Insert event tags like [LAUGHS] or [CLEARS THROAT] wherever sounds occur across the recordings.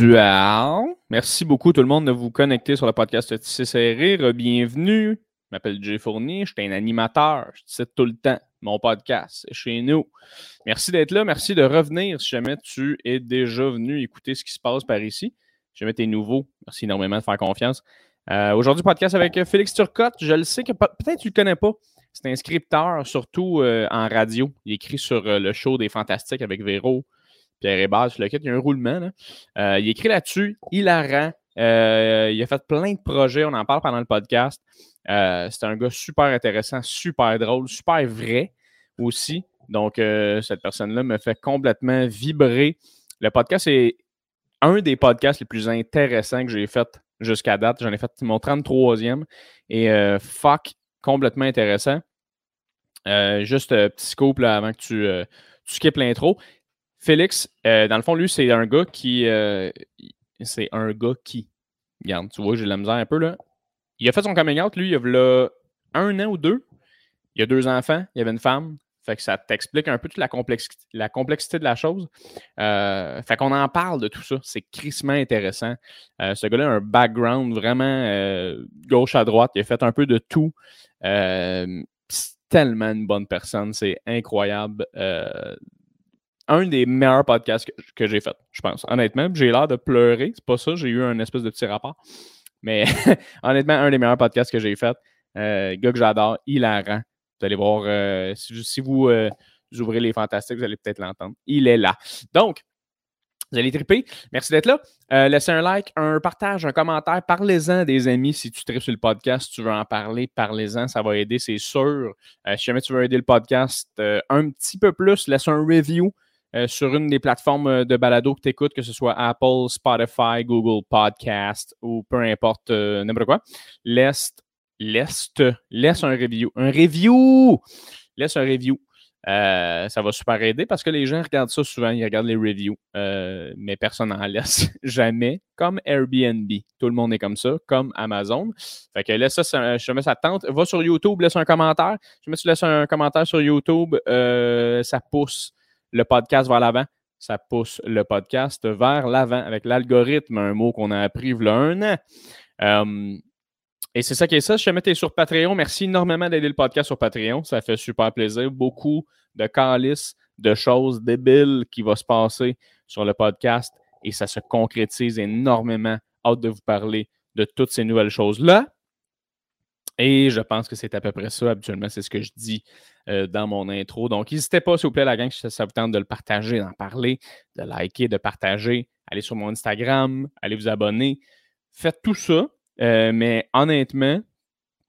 Dual. Merci beaucoup tout le monde de vous connecter sur le podcast Serré. Bienvenue. Je m'appelle Jay Fournier, je suis un animateur. Je dis tout le temps. Mon podcast, c'est chez nous. Merci d'être là. Merci de revenir si jamais tu es déjà venu écouter ce qui se passe par ici. Si jamais tu es nouveau, merci énormément de faire confiance. Euh, Aujourd'hui, podcast avec Félix Turcotte. Je le sais que peut-être tu ne le connais pas. C'est un scripteur, surtout euh, en radio. Il écrit sur euh, le show des Fantastiques avec Véro, Pierre Hébert, sur lequel il y a un roulement. Euh, il écrit là-dessus, hilarant. Euh, il a fait plein de projets, on en parle pendant le podcast. Euh, c'est un gars super intéressant, super drôle, super vrai aussi. Donc, cette personne-là me fait complètement vibrer. Le podcast est un des podcasts les plus intéressants que j'ai fait jusqu'à date. J'en ai fait mon 33e. Et fuck, complètement intéressant. juste petit scoop là, avant que tu, tu skippes l'intro. Félix, euh, dans le fond, lui, c'est un gars qui. Euh, c'est un gars qui. Regarde, tu vois, j'ai de la misère un peu là. Il a fait son coming out, lui, il y a un an ou deux. Il a deux enfants, il y avait une femme. Fait que ça t'explique un peu toute la complexité, de la chose. Euh, fait qu'on en parle de tout ça. C'est crissement intéressant. ce gars-là a un background vraiment gauche à droite. Il a fait un peu de tout. c'est tellement une bonne personne. C'est incroyable un des meilleurs podcasts que, j'ai fait, je pense. Honnêtement, j'ai l'air de pleurer. C'est pas ça, j'ai eu un espèce de petit rapport. Mais [LAUGHS] honnêtement, un des meilleurs podcasts que j'ai fait. Euh, gars que j'adore, hilarant. Vous allez voir, euh, si, vous, euh, ouvrez les fantastiques, vous allez peut-être l'entendre. Il est là. Donc, vous allez triper. Merci d'être là. laissez un like, un partage, un commentaire. Parlez-en des amis si tu tripes sur le podcast, si tu veux en parler, parlez-en. Ça va aider, c'est sûr. si jamais tu veux aider le podcast un petit peu plus, laisse un review. Euh, sur une des plateformes euh, de balado que tu écoutes, que ce soit Apple, Spotify, Google Podcast ou peu importe, euh, n'importe quoi, laisse, laisse, laisse un review. Un review! Laisse un review. ça va super aider parce que les gens regardent ça souvent, ils regardent les reviews, mais personne n'en laisse [LAUGHS] jamais, comme Airbnb. Tout le monde est comme ça, comme Amazon. Fait que laisse ça, je mets ça tente. Va sur YouTube, laisse un commentaire. Je mets tu un commentaire sur YouTube, ça pousse le podcast vers l'avant. Ça pousse le podcast vers l'avant avec l'algorithme, un mot qu'on a appris il y un. Euh, et c'est ça qui est ça. Si jamais tu es sur Patreon, merci énormément d'aider le podcast sur Patreon. Ça fait super plaisir. Beaucoup de calices, de choses débiles qui vont se passer sur le podcast et ça se concrétise énormément. Hâte de vous parler de toutes ces nouvelles choses-là. Et je pense que c'est à peu près ça. Habituellement, c'est ce que je dis euh, dans mon intro. Donc, n'hésitez pas, s'il vous plaît, la gang, si ça vous tente de le partager, d'en parler, de liker, de partager. Allez sur mon Instagram, allez vous abonner. Faites tout ça. Euh, mais honnêtement,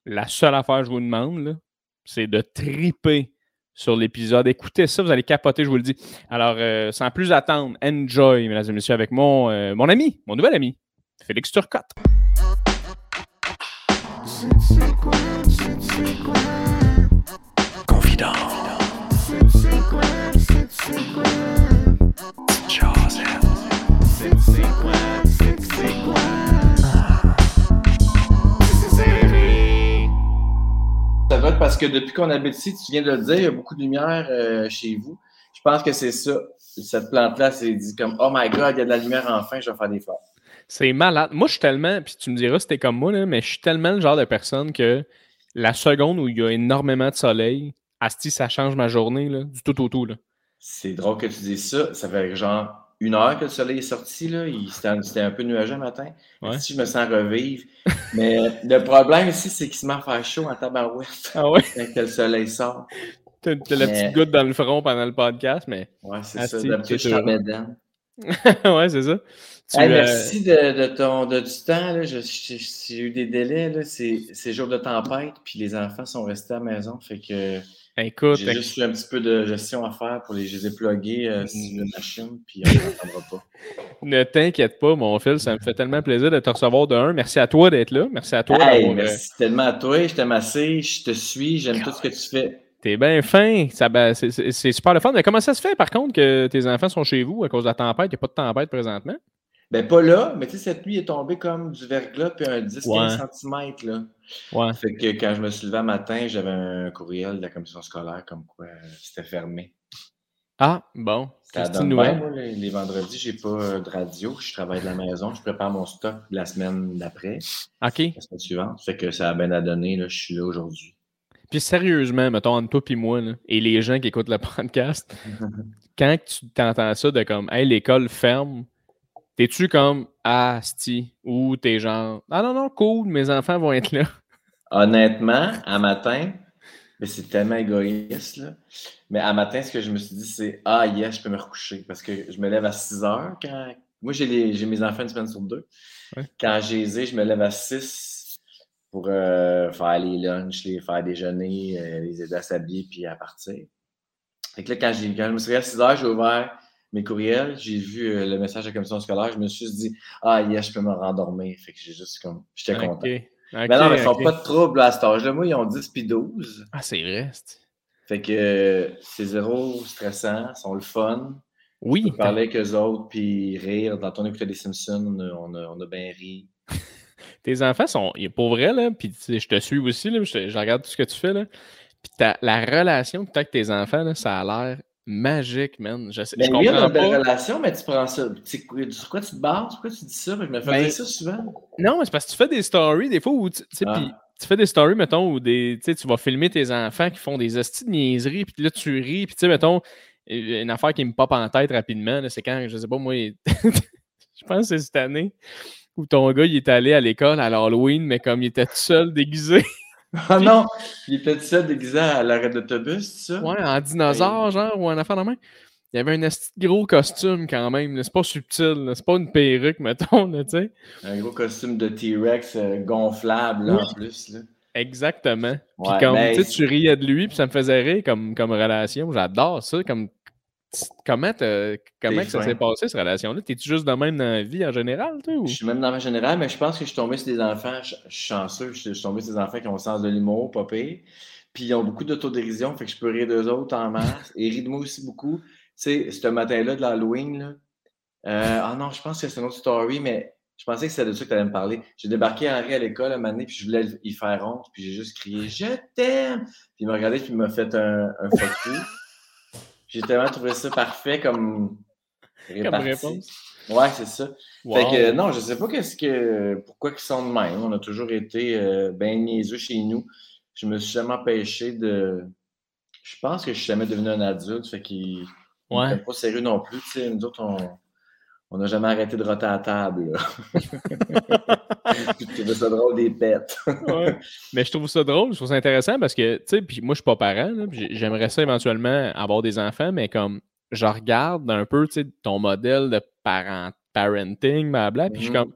la seule affaire que je vous demande, c'est de triper sur l'épisode. Écoutez ça, vous allez capoter, je vous le dis. Alors, euh, sans plus attendre, enjoy, mesdames et messieurs, avec mon, mon ami, mon nouvel ami, Félix Turcotte. Ça être parce que depuis qu'on habite ici, tu viens de le dire, il y a beaucoup de lumière euh, chez vous. Je pense que c'est ça. Cette plante-là s'est dit comme Oh my God, il y a de la lumière enfin, je vais faire des fleurs. C'est malade. Moi, je suis tellement, puis tu me diras t'es comme moi, là, mais je suis tellement le genre de personne que la seconde où il y a énormément de soleil, Asti, ça change ma journée, là, du tout au tout. C'est drôle que tu dises ça. Ça fait genre une heure que le soleil est sorti. Là. C'était un peu nuageux matin. Si je me sens revivre. Mais le problème ici, c'est qu'il se met à faire chaud en tabarouette ah ouais? [LAUGHS] quand le soleil sort. T'as la petite goutte dans le front pendant le podcast, mais. Ouais, c'est ça. La petite dedans. ouais, c'est ça. Euh, merci de, ton, de, du temps. J'ai eu des délais. C'est jour de tempête, puis les enfants sont restés à la maison. Fait que Écoute, j'ai juste eu un petit peu de gestion à faire pour les, je les ai plugués euh, sur la machine, puis on n'entendra pas. [LAUGHS] ne t'inquiète pas, mon fils, ça me fait tellement plaisir de te recevoir de un. Merci à toi d'être là. Merci à toi. Hey, merci tellement à toi. Je t'aime assez, je te suis, j'aime tout ce que tu fais. T'es bien fin. Ben, c'est super le fun. Mais comment ça se fait, par contre, que tes enfants sont chez vous à cause de la tempête? Il n'y a pas de tempête présentement? Ben, pas là, mais tu sais, cette nuit est tombée comme du verglas puis un 10-15 cm. Là. Ouais. Fait que quand je me suis levé un matin, j'avais un courriel de la commission scolaire comme quoi c'était fermé. Ah, bon. Ça donne bien, moi, les, vendredis, j'ai pas de radio. Je travaille de la maison. Je prépare mon stock la semaine d'après. OK. La semaine suivante. Fait que ça a bien à donner. Là, je suis là aujourd'hui. Puis sérieusement, mettons entre toi et moi, et les gens qui écoutent le [LAUGHS] podcast, [LAUGHS] quand tu t'entends ça de comme Hey, l'école ferme, t'es-tu comme Ah, sti ou t'es genre Ah non, non, cool, mes enfants vont être là? Honnêtement, à matin, mais c'est tellement égoïste, là. Mais à matin, ce que je me suis dit, c'est Ah, yes, je peux me recoucher. Parce que je me lève à 6 heures quand. Moi, j'ai mes enfants une semaine sur deux. Quand j'ai je me lève à 6 pour euh, faire les lunchs, les faire déjeuner, euh, les aider à s'habiller puis à partir. Fait que là, quand, quand je me suis réveillé à 6 heures, j'ai ouvert mes courriels, j'ai vu euh, le message de la commission scolaire, je me suis dit Ah, yes, je peux me rendormir. Fait que j'ai juste comme. J'étais content. mais non, mais ils font pas de trouble à cet âge-là. Moi, ils ont 10 puis 12. Ah, c'est vrai. Fait que c'est zéro stressant, ils sont le fun. Oui. Parler avec eux autres, puis rire. Dans ton écouté des Simpsons, on a, on a bien ri. [LAUGHS] tes enfants sont. Pour vrai, là, puis je te suis aussi, là, je, regarde tout ce que tu fais, là. Puis la relation que tu as avec tes enfants, là, ça a l'air magique, man. Je, sais, mais ben oui, on a de relation, mais tu prends ça. Sur quoi tu te bases? Pourquoi tu dis ça? Je me fais ben, ça souvent. Non, c'est parce que tu fais des stories, des fois, où tu sais, ah. tu fais des stories, mettons, où des, tu vas filmer tes enfants qui font des hosties de niaiseries, puis là, tu ris, puis tu sais, mettons, une affaire qui me pop en tête rapidement, c'est quand, je sais pas, moi, [LAUGHS] je pense que c'est cette année où ton gars, il est allé à l'école à l'Halloween, mais comme il était tout seul déguisé. Ah non, il était seul déguisé à l'arrêt d'autobus, ça? Ouais, en dinosaure, genre, ou en affaire de main. Il y avait un gros costume quand même. C'est pas subtil. C'est pas une perruque, [LAUGHS] mettons, tu sais. Un gros costume de T-Rex euh, gonflable, en plus. Là. Exactement. Puis comme, ben, tu riais de lui, puis ça me faisait rire comme, comme relation. J'adore ça, comme Comment, comment ça s'est passé, cette relation-là? T'es-tu juste de même dans la vie en général, toi? Je suis même dans la générale, mais je pense que je suis tombé sur des enfants chanceux. Je suis tombé sur des enfants qui ont le sens de l'humour, pas pire. Puis ils ont beaucoup d'autodérision, fait que je peux rire d'eux autres en masse. Et rire de moi aussi beaucoup. Tu sais, ce matin-là de l'Halloween. Euh, ah non, je pense que c'est une autre story, mais je pensais que c'était de ça que tu allais me parler. J'ai débarqué Henri à l'école un moment donné, puis je voulais y faire honte, puis j'ai juste crié Je t'aime! Puis il m'a regardé, puis il m'a fait un, un fuck j'ai tellement trouvé ça parfait comme, réponse. Ouais, c'est ça. Fait que non, je sais pas qu'est-ce que pourquoi ils sont de même. On a toujours été euh, bien niaiseux chez nous. Je me suis jamais empêché de. Je pense que je suis jamais devenu un adulte. Fait qu'ils ouais. pas sérieux non plus. Nous autres, on. On n'a jamais arrêté de roter à table. [LAUGHS] je trouve ça drôle des pets. Mais je trouve ça drôle, je trouve ça intéressant parce que, tu sais, puis moi, je suis pas parent. J'aimerais ça éventuellement avoir des enfants, mais comme je regarde un peu, tu sais, ton modèle de parent, parenting, blablabla, puis je suis mm-hmm.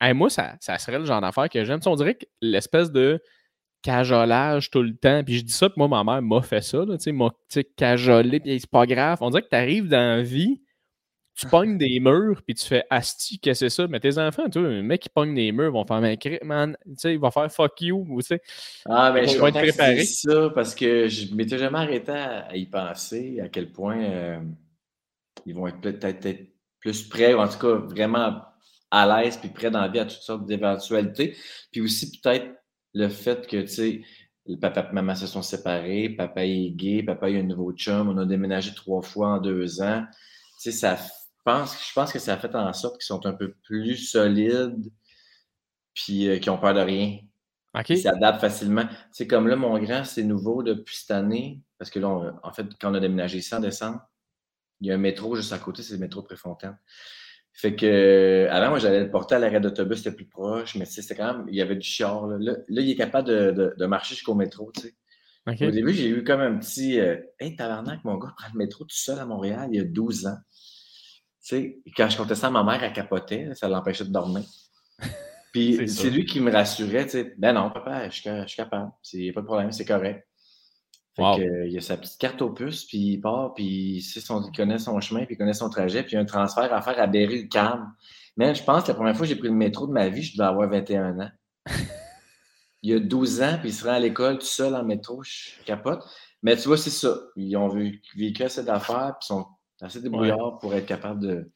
comme, moi, ça, ça serait le genre d'affaire que j'aime. On dirait que l'espèce de cajolage tout le temps. Puis je dis ça, puis moi, ma mère m'a fait ça, tu sais, m'a cajolé, puis c'est pas grave. On dirait que tu arrives dans la vie, tu pognes des murs, puis tu fais Asti, qu'est-ce que c'est ça? Mais tes enfants, tu vois, un mec qui pogne des murs, vont faire, man, tu sais, il va faire fuck you, tu sais. Ah, mais je suis être ça parce que je m'étais jamais arrêté à, y penser, à quel point euh, ils vont être peut-être plus prêts, ou en tout cas vraiment à l'aise, puis prêts dans la vie à toutes sortes d'éventualités. Puis aussi, peut-être le fait que, tu sais, le papa et maman se sont séparés, papa est gay, papa a un nouveau chum, on a déménagé trois fois en deux ans. Tu sais, ça je pense que ça a fait en sorte qu'ils sont un peu plus solides puis euh, qui ont peur de rien. Ils s'adaptent facilement. C'est comme là, mon grand, c'est nouveau depuis cette année. Parce que là, en fait, quand on a déménagé ici en décembre, il y a un métro juste à côté, c'est le métro Préfontaine. Fait que avant, moi, j'allais le porter à l'arrêt d'autobus, c'était plus proche, mais c'était quand même, il y avait du chiard. Là, là, il est capable de, marcher jusqu'au métro, tu sais. Au début, j'ai eu comme un petit euh, Hey, tabarnak, mon gars prend le métro tout seul à Montréal il y a 12 ans sais, quand je comptais ça à ma mère, elle capotait, ça l'empêchait de dormir. [LAUGHS] Puis c'est lui qui me rassurait, tu sais, ben non, papa, je, suis capable, il n'y a pas de problème, c'est correct. Fait il a sa petite carte au puce, puis il part, puis il, connaît son chemin, puis il connaît son trajet, puis il y a un transfert à faire à Berry-UQAM. Mais je pense que la première fois que j'ai pris le métro de ma vie, je devais avoir 21 ans. [LAUGHS] il y a 12 ans, puis il se rend à l'école tout seul en métro, je capote. Mais tu vois, c'est ça. Ils ont vécu assez d'affaires, puis ils sont assez débrouillard pour être capable de,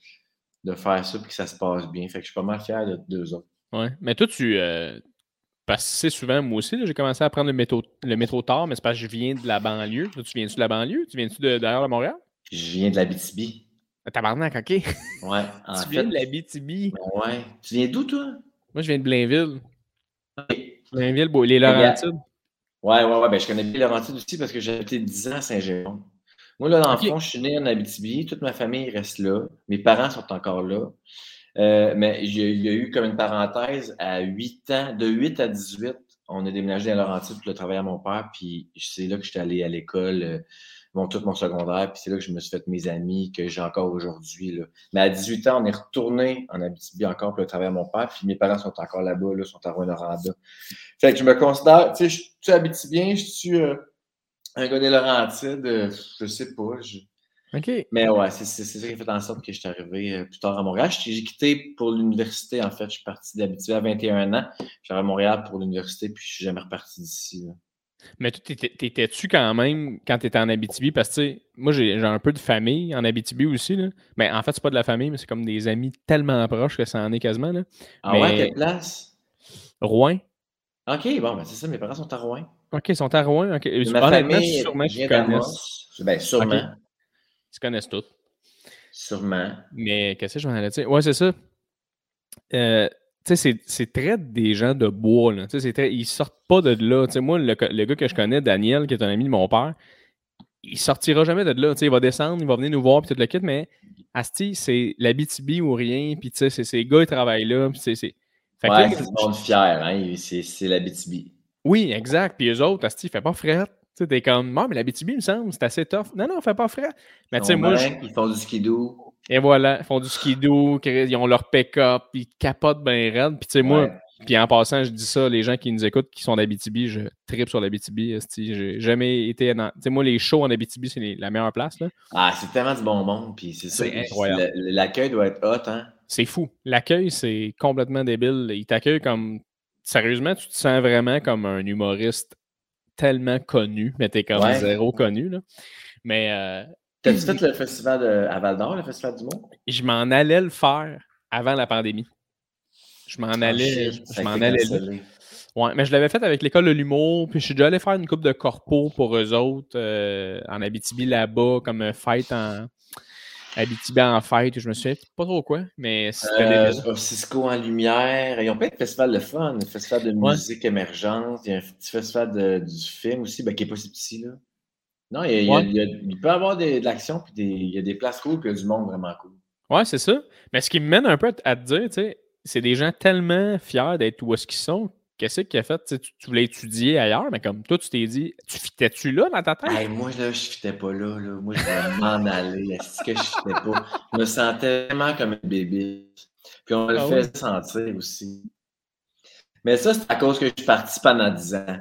de faire ça et que ça se passe bien. Fait que je suis pas mal fier de deux autres. Ouais. Mais toi, tu. Euh, parce que c'est souvent, moi aussi, j'ai commencé à prendre le métro, le métro tard, mais c'est parce que je viens de la banlieue. tu viens-tu de la banlieue? Tu viens-tu de, derrière de Montréal? Je viens de la BTB. Tabarnak, OK. Ouais. [LAUGHS] En tu viens de la BTB. Ouais. Tu viens d'où, toi? Moi, je viens de Blainville. Blainville, les Laurentides. Ouais, ouais, ouais. Ben, je connais bien Laurentides aussi parce que j'ai été 10 ans à Saint-Jérôme. Moi, là, dans le fond, je suis né en Abitibi. Toute ma famille reste là. Mes parents sont encore là. Euh, mais il y, a, eu comme une parenthèse à 8 ans, de 8 à 18, on a déménagé à Laurentides pour le travail à mon père. Puis c'est là que j'étais allé à l'école. Euh, mon, tout mon secondaire, puis c'est là que je me suis fait mes amis que j'ai encore aujourd'hui. Mais à 18 ans, on est retourné en Abitibi encore pour le travail à mon père, puis mes parents sont encore là-bas, là, sont à Rwanda. Fait que je me considère, tu sais, je suis Abitibien, je suis euh, un gars des Laurentides, euh, je sais pas. OK. Mais ouais, c'est ça qui a fait en sorte que je suis arrivé euh, plus tard à Montréal. J'ai quitté pour l'université, en fait. Je suis parti d'Abitibi à 21 ans. Je suis à Montréal pour l'université, puis je suis jamais reparti d'ici. Mais tu t'étais-tu quand même quand tu étais en Abitibi? Parce que, moi, j'ai un peu de famille en Abitibi aussi. Là. Mais en fait, c'est pas de la famille, mais c'est comme des amis tellement proches que ça en est quasiment. Là. Ah mais... ouais, quelle place? Rouen. OK, bon, ben c'est ça, mes parents sont à Rouen. OK, ils sont à Rouen. OK. Ma famille sûrement qu'ils connaissent. Ben, sûrement. Ils se connaissent tous. Sûrement. Mais qu'est-ce que je m'en allais dire? Ouais, c'est ça. Euh, tu sais, c'est très des gens de bois. Là. Très, ils sortent pas de là. sais, moi, le, gars que je connais, Daniel, qui est un ami de mon père, il sortira jamais de là. sais, il va descendre, il va venir nous voir, puis tout le kit, mais Asti, c'est la BTB ou rien, puis tu sais, ces gars, ils travaillent là. c'est c'est ouais, c'est monde fier, hein? c'est la BTB. Oui, exact. Puis eux autres, Asti, il fait pas fret. Tu t'es comme, non, mais la BTB, il me semble, c'est assez tough. Non, non, fait pas frais. Mais tu sais, moi. Ils font du skidoo. Et voilà, ils font du skidoo, ils ont leur pick-up, ils capotent bien raide. Puis tu sais, moi, puis en passant, je dis ça, les gens qui nous écoutent, qui sont d'Abitibi, je tripe sur l'Abitibi. J'ai jamais été dans. Tu sais, moi, les shows en Abitibi, c'est la meilleure place. Là. Ah, c'est tellement du bon monde. Puis c'est ça. L'accueil doit être hot, hein? C'est fou. L'accueil, c'est complètement débile. Ils t'accueillent comme. Sérieusement, tu te sens vraiment comme un humoriste tellement connu, mais t'es comme zéro connu. Là. Mais. Euh, T'as-tu fait le festival de, à Val d'Or, le festival du monde? Je m'en allais le faire avant la pandémie. Je m'en ah, allais. je m'en allais. Ouais, mais je l'avais fait avec l'école de l'humour, puis je suis déjà allé faire une coupe de corpo pour eux autres euh, en Abitibi là-bas, comme une fête en, Abitibi en fête, je me souviens pas trop quoi, mais c'était euh, Cisco en lumière. Ils ont plein de festivals de fun, un festival de musique émergente, il y a un petit festival de, du film aussi, ben, qui n'est pas si petit là. Non, il, il, peut y avoir de, l'action, puis il y a des places cool, puis il y a du monde vraiment cool. Ouais, c'est ça. Mais ce qui me mène un peu à te dire, tu sais, c'est des gens tellement fiers d'être où est-ce qu'ils sont qu'est-ce qui a fait? Tu, voulais étudier ailleurs, mais comme toi, tu t'es dit, tu fitais-tu là dans ta tête? moi, là, je fitais pas là, là. Moi, je voulais m'en [LAUGHS] aller. Est-ce que je fitais pas? Je me sentais tellement comme un bébé. Puis on me le ah fait sentir aussi. Mais ça, c'est à cause que je suis parti pendant 10 ans.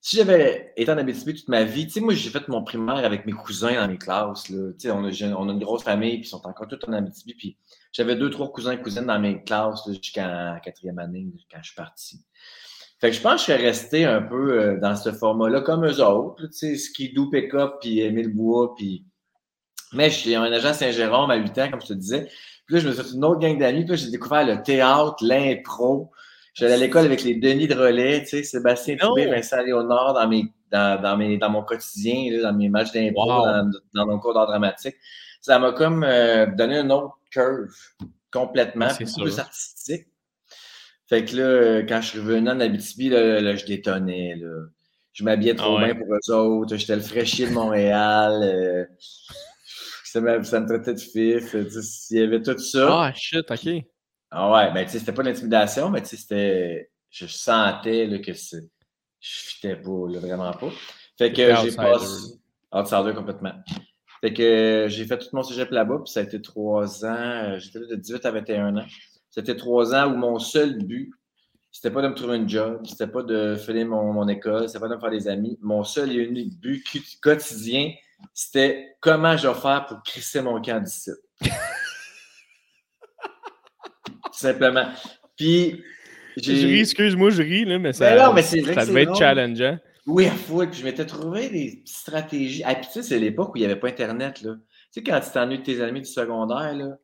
Si j'avais été en Abitibi toute ma vie, tu sais, moi, j'ai fait mon primaire avec mes cousins dans mes classes. Là. Tu sais, on, a, on a une grosse famille, puis ils sont encore tous en Abitibi. Puis j'avais deux, trois cousins et cousines dans mes classes jusqu'à la quatrième année, quand je suis parti. Fait que je pense que je suis resté un peu euh, dans ce format-là, comme eux autres, tu sais, Skidoo, Pick-Up, puis Émile Bois, puis... Mais j'ai un agent Saint-Jérôme à 8 ans, comme je te disais. Puis là, je me suis fait une autre gang d'amis, puis j'ai découvert le théâtre, l'impro. J'allais à l'école avec les Denis de relais, tu sais, Sébastien Toubé, Vincent Léonard dans, mes, dans, dans, mes, dans mon quotidien, là, dans mes matchs d'impro, dans, dans, mon cours d'art dramatique. Ça m'a comme euh, donné une autre curve complètement, plus artistique. Fait que là, quand je suis revenu en Abitibi, là, là, je détonnais. Là. Je m'habillais trop ah bien pour eux autres. J'étais le fraîchier de Montréal. Euh, ça, me, ça, me, traitait de fif. Il y avait tout ça. Ah, shit, OK. Ah ouais, ben tu sais, c'était pas l'intimidation, mais tu sais, c'était... Je sentais là, que je fitais pas, là, vraiment pas. Fait que j'ai passé... Outsider complètement. Fait que j'ai fait tout mon cégep là-bas, puis ça a été trois ans. J'étais là de 18 à 21 ans. C'était trois ans où mon seul but, c'était pas de me trouver un job, c'était pas de finir mon, mon école, c'était pas de me faire des amis. Mon seul et unique but quotidien, c'était comment je vais faire pour crisser mon camp d'ici. [LAUGHS] simplement. Puis. Je ris, excuse-moi, je ris, là, mais ça, mais ça devait être challengeant. Oui, à fou. Puis je m'étais trouvé des stratégies. Ah, puis tu sais, c'est l'époque où il n'y avait pas Internet, là. Tu sais, quand tu t'ennuies de tes amis du secondaire, là,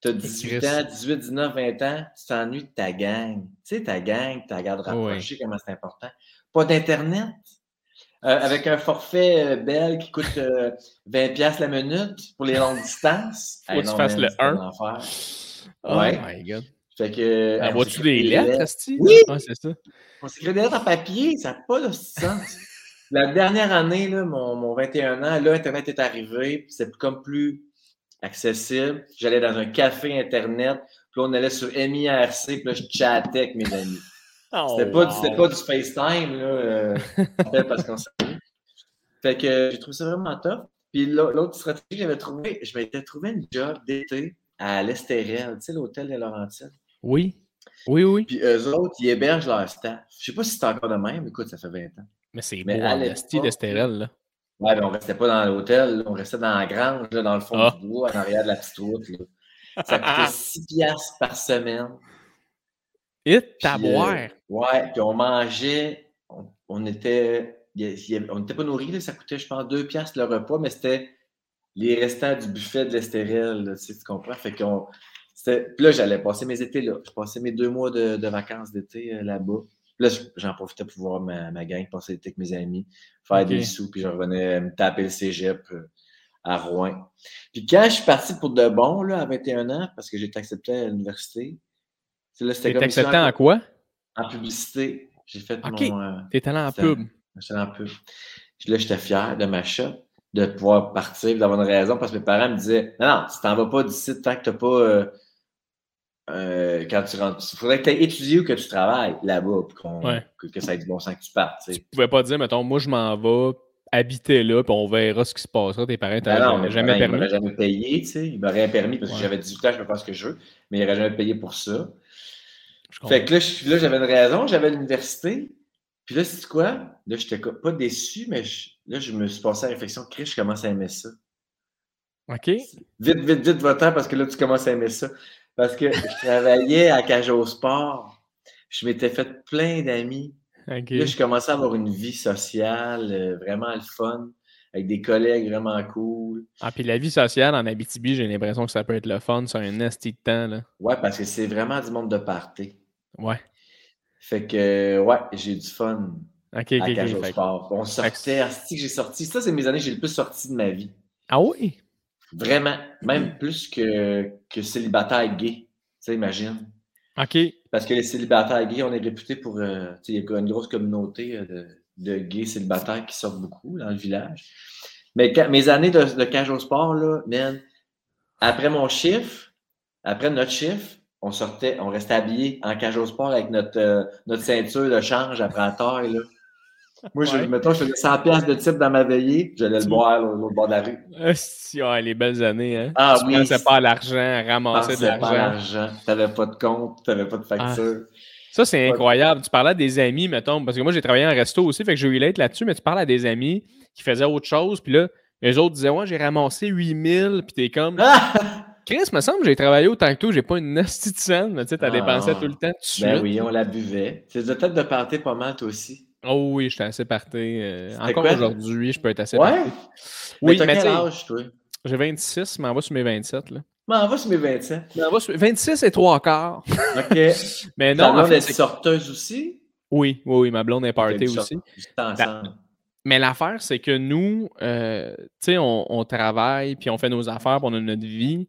tu as 18 ans, 18, 19, 20 ans, tu t'ennuies de ta gang. Tu sais, ta gang, ta garde rapprochée, comment c'est important. Pas d'Internet. Euh, avec un forfait euh, belle qui coûte [LAUGHS] 20$ la minute pour les longues distances. [LAUGHS] Faut que tu fasses le 1. Oh ouais. my god. Fait que. Envoies-tu des lettres, Asti? Oui! c'est ça. On s'écrit des lettres en papier, ça n'a pas de sens. [LAUGHS] La dernière année, là, mon, mon 21 ans, là, Internet est arrivé, c'est comme plus accessible. J'allais dans un café Internet, puis là, on allait sur MIRC, puis là, je chattais avec mes amis. [LAUGHS] Oh, c'était pas, pas, du FaceTime, là, euh, parce qu'on. Fait que j'ai trouvé ça vraiment top. Puis l'autre stratégie que j'avais trouvé, je m'étais trouvé une job d'été à l'Estérel, tu sais, l'hôtel de Laurentides. Oui. Oui, oui. Puis eux autres, ils hébergent leur staff. Je sais pas si c'est encore de même, écoute, ça fait 20 ans. Mais c'est beau, l'Esti d'Estérel, là. Ouais, mais on restait pas dans l'hôtel, on restait dans la grange, dans le fond ah. du bois, en arrière de la petite route. Là. Ça coûtait [LAUGHS] 6 piastres par semaine. Et ta boire. Euh, ouais, puis on mangeait, on, était, on n'était pas nourris, ça coûtait, je pense, 2 piastres le repas, mais c'était les restants du buffet de l'Estérel, tu, sais, tu comprends? Fait qu'on. Puis là, j'allais passer mes étés là. Je passais mes deux mois de, vacances d'été euh, là-bas. Là, j'en profitais pour voir ma, ma gang, passer l'été avec mes amis, faire des sous, puis je revenais me taper le cégep euh, à Rouen. Puis quand je suis parti pour de bon, là, à 21 ans, parce que j'ai été accepté à l'université, c'était comme accepté en, quoi? En publicité. J'ai fait mon... Euh, T'es allé en pub. J'étais en pub. Là, j'étais fier de ma shop, de pouvoir partir, d'avoir une raison, parce que mes parents me disaient Non, non, tu t'en vas pas d'ici tant que tu n'as pas... Euh, euh, quand tu rentres. Il faudrait que tu aies étudié ou que tu travailles là-bas pour que, ça ait du bon sens que tu partes. Tu pouvais pas dire, mettons, moi je m'en vais habiter là, puis on verra ce qui se passera. Tes parents t'avaient ben jamais permis. Ils m'auraient jamais payé, tu sais. Ils m'auraient permis parce que j'avais 18 ans, je peux faire ce que je veux, mais ils n'auraient jamais payé pour ça. Fait que là, là j'avais une raison, j'avais l'université. Puis là, c'est quoi? Là, je n'étais pas déçu, mais là, je me suis passé à la réflexion. Chris, je commence à aimer ça. OK. Vite, vite, vite, va-t'en parce que là, tu commences à aimer ça. Parce que je travaillais à Cage Sport. Je m'étais fait plein d'amis. Là, je commençais à avoir une vie sociale, euh, vraiment le fun, avec des collègues vraiment cool. Ah, puis la vie sociale en Abitibi, j'ai l'impression que ça peut être le fun sur un nasty de temps. Là. Ouais, parce que c'est vraiment du monde de party. Ouais. Fait que, ouais, j'ai du fun. OK, à Sport. On sortait, que j'ai sorti. Ça, c'est mes années que j'ai le plus sorti de ma vie. Ah oui? Vraiment, même plus que, que célibataire gay. Tu sais, imagine. OK. Parce que les célibataires gays, on est réputé pour. Euh, il y a une grosse communauté euh, de, de, gays célibataires qui sortent beaucoup dans le village. Mais mes années de, de cage au sport, là, man, après mon chiffre, après notre chiffre, on sortait, on restait habillé en cage au sport avec notre, euh, notre ceinture de change après la taille. Là. Moi, je, mettons, je faisais 100 pièces de type dans ma veillée, j'allais le boire au bord de la rue. Ah, si, les belles années, hein? Ah tu oui. pensais pas à l'argent, ramasser de l'argent. pas l'argent. T'avais pas de compte, t'avais pas de ah. facture. Ça, c'est incroyable. Tu parlais à des amis, mettons, parce que moi, j'ai travaillé en resto aussi, fait que je relate là-dessus, mais tu parles à des amis qui faisaient autre chose, puis là, les autres disaient, ouais, j'ai ramassé 8000, puis t'es comme. Chris, me semble que j'ai travaillé autant que toi, j'ai pas une de scène, tu sais, t'as dépensé tout le temps dessus. Ben oui, on la buvait. C'est de tête de partir pas mal, toi aussi. Oh oui, j'étais assez parté. Euh, encore aujourd'hui, je peux être assez ouais? parté. Oui, mais, quel âge, toi? J'ai 26, mais on va sur mes 27. Là. on va sur mes 27. Mais on va sur... 26 et 3 quarts. OK. [LAUGHS] mais non, Ta blonde est sorteuse aussi? Oui, oui, oui, ma blonde est party aussi. Mais l'affaire, c'est que nous, euh, tu sais, on, on, travaille, puis on fait nos affaires, puis on a notre vie.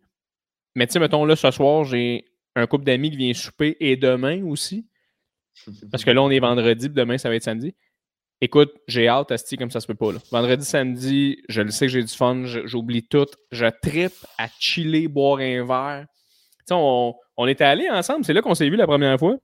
Mais tu sais, mettons, là, ce soir, j'ai un couple d'amis qui vient souper et demain aussi. Parce que là, on est vendredi, puis demain, ça va être samedi. Écoute, j'ai hâte, Asti, comme ça se peut pas. Là. Vendredi, samedi, je le sais que j'ai du fun, j'oublie tout. Je tripe à chiller, boire un verre. Tu sais, on, on était allés ensemble, c'est là qu'on s'est vu la première fois.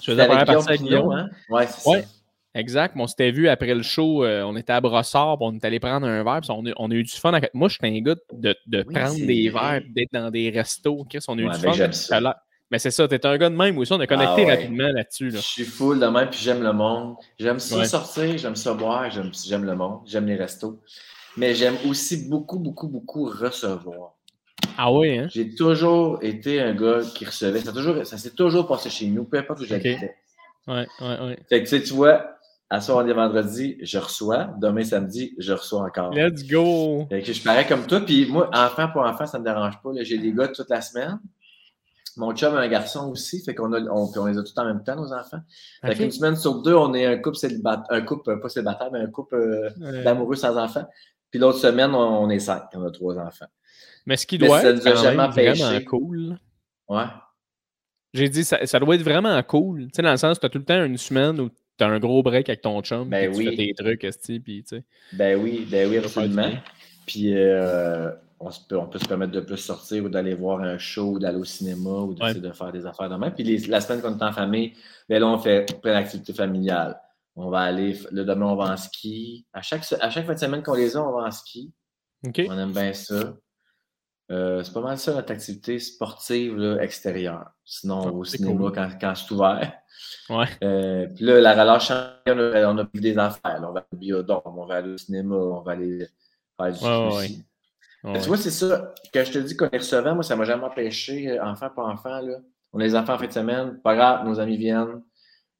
Je faisais la première avec Guillaume. Hein? Ouais, c'est ouais. ça. Exact. on s'était vu après le show, euh, on était à Brossard, on est allé prendre un verre, puis on a, on a eu du fun. Moi, je suis un gars de, de prendre des verres, d'être dans des restos. Chris, on a eu du fun. Ça. Mais c'est ça, t'es un gars de même aussi, on a connecté ah rapidement là-dessus. Je suis full de même, puis j'aime le monde. J'aime ça sortir, j'aime ça boire, j'aime le monde, j'aime les restos. Mais j'aime aussi beaucoup, beaucoup, beaucoup recevoir. Ah oui, hein? J'ai toujours été un gars qui recevait. Ça, toujours, ça s'est toujours passé chez nous, peu importe où j'habitais. Ouais, ouais, ouais. Fait que tu vois, à soir, on est vendredi, je reçois. Demain, samedi, je reçois encore. Let's go! Fait que je parais comme toi. Puis moi, enfant pour enfant, ça ne me dérange pas. J'ai des gars toute la semaine. Mon chum a un garçon aussi, fait qu'on a, on, on les a tous en même temps, nos enfants. Fait qu'une semaine sur deux, on est un couple célibataire, un couple, pas célibataire, mais un couple euh, d'amoureux sans enfants. Puis l'autre semaine, on, est cinq, on a trois enfants. Mais ce qui doit être vraiment cool. Ouais. J'ai dit, ça, ça, doit être vraiment cool. Tu sais, dans le sens, tu as tout le temps une semaine où tu as un gros break avec ton chum. Ben oui. Tu fais tes trucs, puis tu sais. Ben oui, ben oui, absolument. Puis euh, on, peut, on, peut, se permettre de plus sortir ou d'aller voir un show ou d'aller au cinéma ou de faire des affaires de même. Puis la semaine qu'on est en famille, ben là, on fait plein d'activités familiales. On va aller, le demain, on va en ski. À chaque, à chaque fin de semaine qu'on les a, on va en ski. On aime bien ça. Euh, c'est pas mal ça notre activité sportive là, extérieure. Sinon, au cinéma quand, quand c'est ouvert. Ouais. Euh, puis là, la relâche, on a, on a des affaires. On va au biodôme, on va aller au cinéma, on va aller faire du ouais, ouais, Tu vois, c'est ça. Quand je te dis qu'on est recevant, moi, ça m'a jamais empêché, euh, enfant par enfant. Là. On a les enfants en fin de semaine, pas grave, nos amis viennent.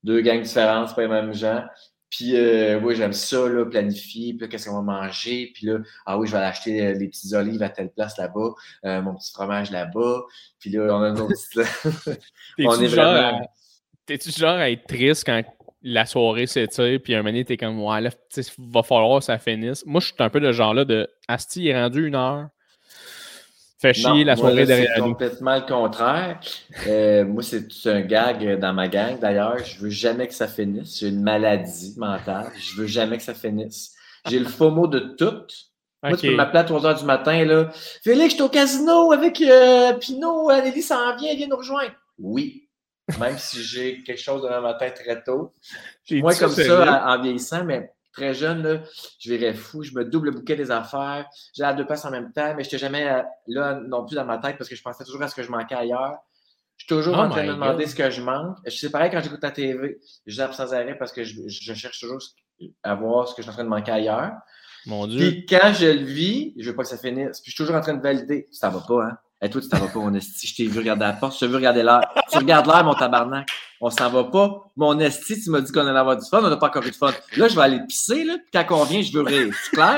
Deux gangs différentes, c'est pas les mêmes gens. Puis, euh, oui, j'aime ça, là, planifier. Puis, qu'est-ce qu'on va manger? Puis là, ah oui, je vais aller acheter euh, les petites olives à telle place là-bas, euh, mon petit fromage là-bas. Puis là, on a une autre [LAUGHS] on est vraiment... T'es-tu genre à être triste quand la soirée s'étire, puis un moment donné, t'es comme, ouais, là, va falloir que ça finisse. Moi, je suis un peu de genre-là de, Asti, il est rendu une heure. Fait chier la soirée derrière nous. C'est complètement le contraire. Euh, moi, c'est un gag dans ma gang. D'ailleurs, je veux jamais que ça finisse. J'ai une maladie mentale. Je veux jamais que ça finisse. J'ai le faux mot de tout. Moi, tu peux m'appeler à 3 h du matin. Là. Félix, je suis au casino avec euh, Pinot. Nelly s'en vient, elle vient nous rejoindre. Oui. Même si j'ai quelque chose dans ma matin très tôt. Moi, comme ça, en vieillissant, mais très jeune, là, je verrais fou, je me double le bouquet des affaires, j'ai la deux passes en même temps, mais je n'étais jamais euh, là non plus dans ma tête parce que je pensais toujours à ce que je manquais ailleurs. Je suis toujours oh en train de me demander ce que je manque. C'est pareil quand j'écoute la TV, je zappe sans arrêt parce que je, je, cherche toujours à voir ce que je suis en train de manquer ailleurs. Mon Dieu. Puis quand je le vis, je veux pas que ça finisse. Puis je suis toujours en train de valider. Ça va pas, hein? Et toi, tu t'en vas pas, mon esti. Je t'ai vu regarder la porte, je t'ai vu regarder l'heure. tu regardes l'heure, mon tabarnak. On s'en va pas. Mon esti, tu m'as dit qu'on allait avoir du fun, on n'a pas encore eu de fun. Là, je vais aller pisser, là. Puis quand on vient, je veux rire. C'est clair?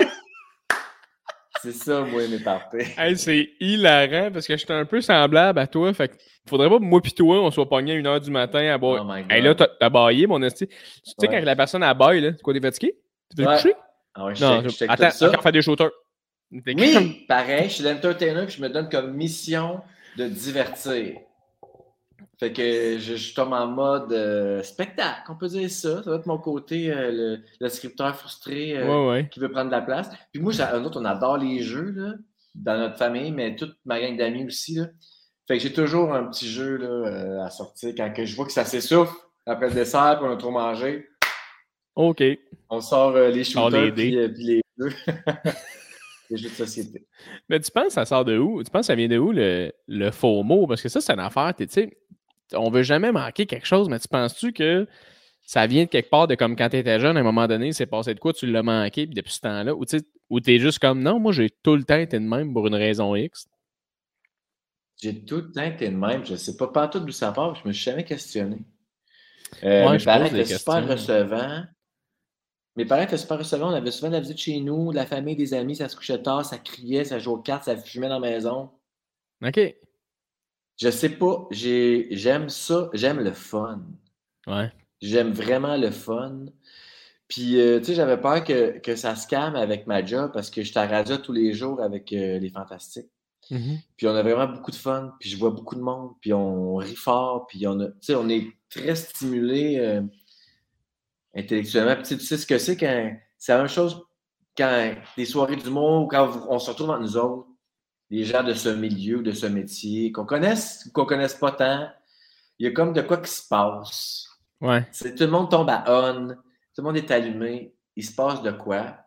C'est ça, moi, mes parties. Hey, c'est hilarant parce que je suis un peu semblable à toi. Fait que faudrait pas que moi pis toi, on soit pogné à 1h du matin à boire. Oh hey, là, t'as baillé, mon esti. Tu sais, quand la personne a baillé, là, c'est quoi, t'es fatigué? Tu veux ouais. coucher? Ah ouais, non, je, je, attends, ça. encore faire des shooters. Oui, [LAUGHS] pareil, je suis l'entertainer et je me donne comme mission de divertir. Fait que je, je tombe en mode euh, spectacle, on peut dire ça. Ça va être mon côté, euh, le, le, scripteur frustré euh, ouais, ouais. qui veut prendre de la place. Puis moi, un autre, on adore les jeux là, dans notre famille, mais toute ma gang d'amis aussi. Là. Fait que j'ai toujours un petit jeu là, à sortir quand que je vois que ça s'essouffle après le dessert, puis on a trop mangé. OK. On sort les shooters puis les jeux. [LAUGHS] les jeux de société. Mais tu penses que ça sort de où? Tu penses que ça vient de où le, le faux mot? Parce que ça, c'est une affaire, tu sais, on veut jamais manquer quelque chose, mais tu penses-tu que ça vient de quelque part de comme quand tu étais jeune, à un moment donné, c'est passé de quoi, tu l'as manqué, puis depuis ce temps-là, ou tu es juste comme non, moi j'ai tout le temps été de même pour une raison X? J'ai tout le temps été de même. Je ne sais pas, pas tout d'où ça part, je me suis jamais questionné. Euh, étaient super recevants. Mes parents étaient super recevants. On avait souvent de la visite chez nous, la famille, des amis, ça se couchait tard, ça criait, ça jouait aux cartes, ça fumait dans la maison. OK. Je sais pas, j'aime ça, j'aime le fun. Ouais. J'aime vraiment le fun. Puis, euh, tu sais, j'avais peur que, que, ça se calme avec ma job parce que j'étais à radio tous les jours avec euh, les Fantastiques. Mm-hmm. Puis, on a vraiment beaucoup de fun. Puis, je vois beaucoup de monde. Puis, on rit fort. Puis, on, a, on est très stimulé euh, intellectuellement. Puis, tu sais ce que c'est quand. C'est la même chose quand des soirées d'humour ou quand on se retrouve entre nous autres des gens de ce milieu, de ce métier, qu'on connaisse ou qu'on connaisse pas tant, il y a comme de quoi qui se passe. Ouais. tout le monde tombe à on, tout le monde est allumé, il se passe de quoi?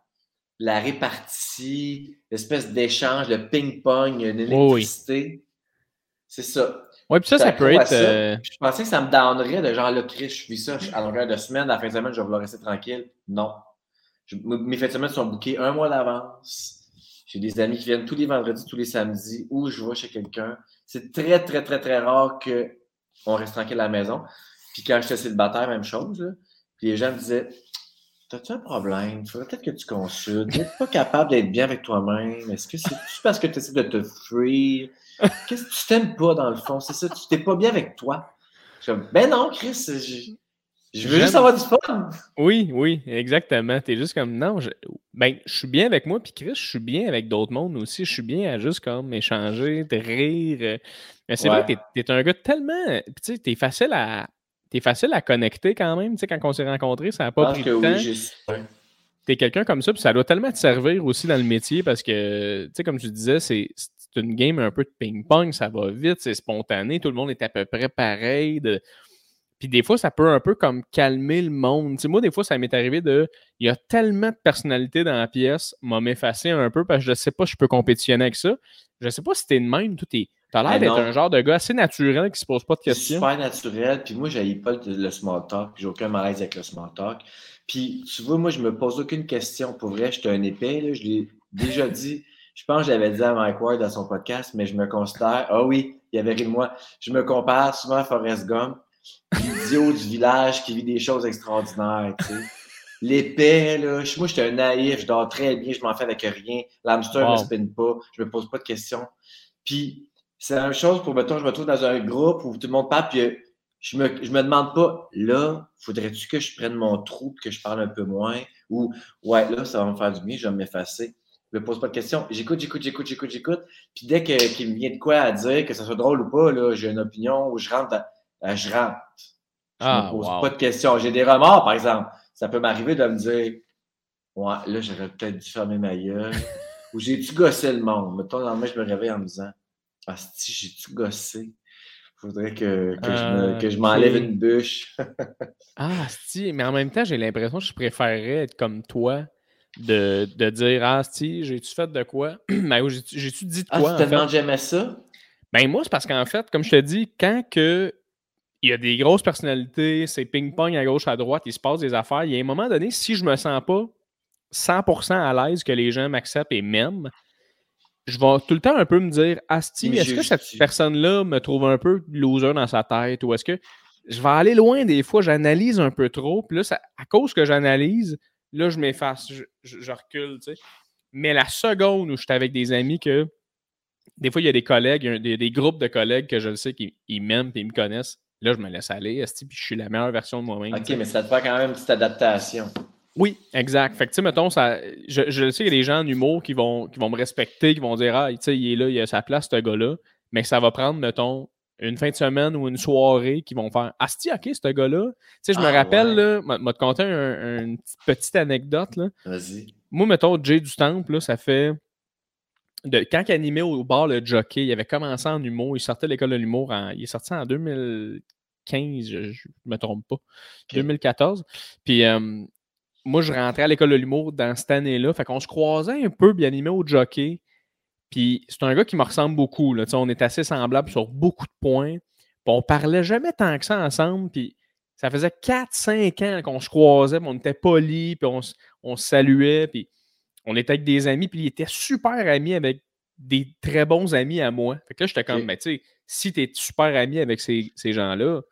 La répartie, l'espèce d'échange, le ping-pong, l'électricité. C'est ça. Oui, puis ça, ça, peut être. Euh, je pensais que ça me donnerait de genre, là, Chris, je suis ça à longueur de semaine, à la fin de semaine, je vais vouloir rester tranquille. Non. mes fins de semaine sont bookées un mois d'avance. J'ai des amis qui viennent tous les vendredis, tous les samedis, ou je vais chez quelqu'un. C'est très, très, très, très rare qu'on reste tranquille à la maison. Puis quand j'étais célibataire, même chose. Puis les gens me disaient T'as-tu un problème? Il faudrait peut-être que tu consultes. Tu n'es pas capable d'être bien avec toi-même. Est-ce que c'est parce que tu essaies de te fuir? Qu'est-ce que tu t'aimes pas dans le fond? C'est ça, tu t'es pas bien avec toi? Je dis, ben non, Chris, je veux juste avoir du fun. Oui, oui, exactement. T'es juste comme non, je... ben je suis bien avec moi, puis Chris, je suis bien avec d'autres mondes aussi. Je suis bien à juste comme échanger, de rire. Mais c'est vrai que t'es, un gars tellement. Tu sais, t'es facile à. T'es facile à connecter quand même. Tu sais, quand on s'est rencontrés, ça n'a pas pris de temps. T'es quelqu'un comme ça, puis ça doit tellement te servir aussi dans le métier parce que, tu sais, comme tu disais, c'est, une game un peu de ping-pong, ça va vite, c'est spontané, tout le monde est à peu près pareil. De, puis des fois, ça peut un peu comme calmer le monde. Tu sais, moi, des fois, ça m'est arrivé de. Il y a tellement de personnalité dans la pièce, m'a m'effacer un peu parce que je ne sais pas si je peux compétitionner avec ça. Je ne sais pas si t'es de même. Tout est. T'as l'air d'être un genre de gars assez naturel qui se pose pas de questions. Super naturel. Puis moi, j'ai pas le, small talk. J'ai aucun malaise avec le small talk. Puis tu vois, moi, je me pose aucune question. Pour vrai, je suis un épais. Là. Je l'ai déjà [LAUGHS] dit. Je pense que j'avais dit à Mike Ward dans son podcast, mais je me considère. Ah oui, il y avait ri de moi. Je me compare souvent à Forrest Gump l'idiot du village qui vit des choses extraordinaires, tu sais. L'épais, là, moi, j'étais un naïf, je dors très bien, je m'en fais avec rien. L'hamster ne me spinne pas, je me pose pas de questions. Puis, c'est la même chose pour, mettons, je me trouve dans un groupe où tout le monde parle, puis je me, je me demande pas, là, faudrait-tu que je prenne mon trou, que je parle un peu moins, ou, ouais, là, ça va me faire du bien, je vais m'effacer. Je me pose pas de questions. J'écoute, j'écoute, j'écoute, j'écoute, j'écoute. Puis dès qu'il me vient de quoi à dire, que ça soit drôle ou pas, là, j'ai une opinion, ou je rentre dans ben, je rentre. Je ne me ah, pose pas de questions. J'ai des remords, par exemple. Ça peut m'arriver de me dire Ouais, là, j'aurais peut-être dû fermer ma gueule. [LAUGHS] Ou j'ai-tu gossé le monde? Mettons, le lendemain, je me réveille en me disant Ah, si, j'ai-tu gossé? Faudrait que, que je m'enlève une bûche. [LAUGHS] ah, si, mais en même temps, j'ai l'impression que je préférerais être comme toi, de, de dire Ah, si, j'ai-tu fait de quoi? [CLEARS THROAT] mais j'ai-tu dit de ah, quoi? Ah, tu te demandes jamais ça? Ben, moi, c'est parce qu'en fait, comme je te dis, quand que il y a des grosses personnalités, c'est ping-pong à gauche, à droite, il se passe des affaires. Il y a un moment donné, si je me sens pas 100% à l'aise que les gens m'acceptent et m'aiment, je vais tout le temps un peu me dire Asti, est-ce que cette personne-là me trouve un peu loser dans sa tête ou est-ce que je vais aller loin des fois, j'analyse un peu trop, puis là, à cause que j'analyse, là, je m'efface, je, recule, tu sais. Mais la seconde où je suis avec des amis que des fois, il y a des collègues, des, des groupes de collègues que je le sais qui m'aiment et ils me connaissent, Là, je me laisse aller, puis je suis la meilleure version de moi-même. OK, mais ça te fait quand même une petite adaptation. Oui, exact. Fait que, tu sais, mettons, ça, je, je sais qu'il y a des gens en humour qui vont, qui vont me respecter, qui vont dire, ah, tu sais, il est là, il a sa place, ce gars-là. Mais ça va prendre, mettons, une fin de semaine ou une soirée qui vont faire, ah, c'est OK, ce gars-là. Tu sais, je me ah, rappelle, là, m'a te conter une petite anecdote, là. Vas-y. Moi, mettons, Jay du Temple, là, ça fait. De, quand il animait au bar le jockey, il avait commencé en humour, il sortait de l'école de l'humour, il est sorti en 2000, 15, je ne me trompe pas, 2014. Puis moi, je rentrais à l'école de l'humour dans cette année-là. Fait qu'on se croisait un peu bien animé au jockey. Puis c'est un gars qui me ressemble beaucoup. Là. On est assez semblables sur beaucoup de points. Puis on parlait jamais tant que ça ensemble. Puis ça faisait 4-5 ans qu'on se croisait, on était polis, puis on, on, se saluait, puis on était avec des amis, puis il était super ami avec des très bons amis à moi. Fait que là, j'étais comme, mais tu sais, si tu es super ami avec ces, ces gens-là,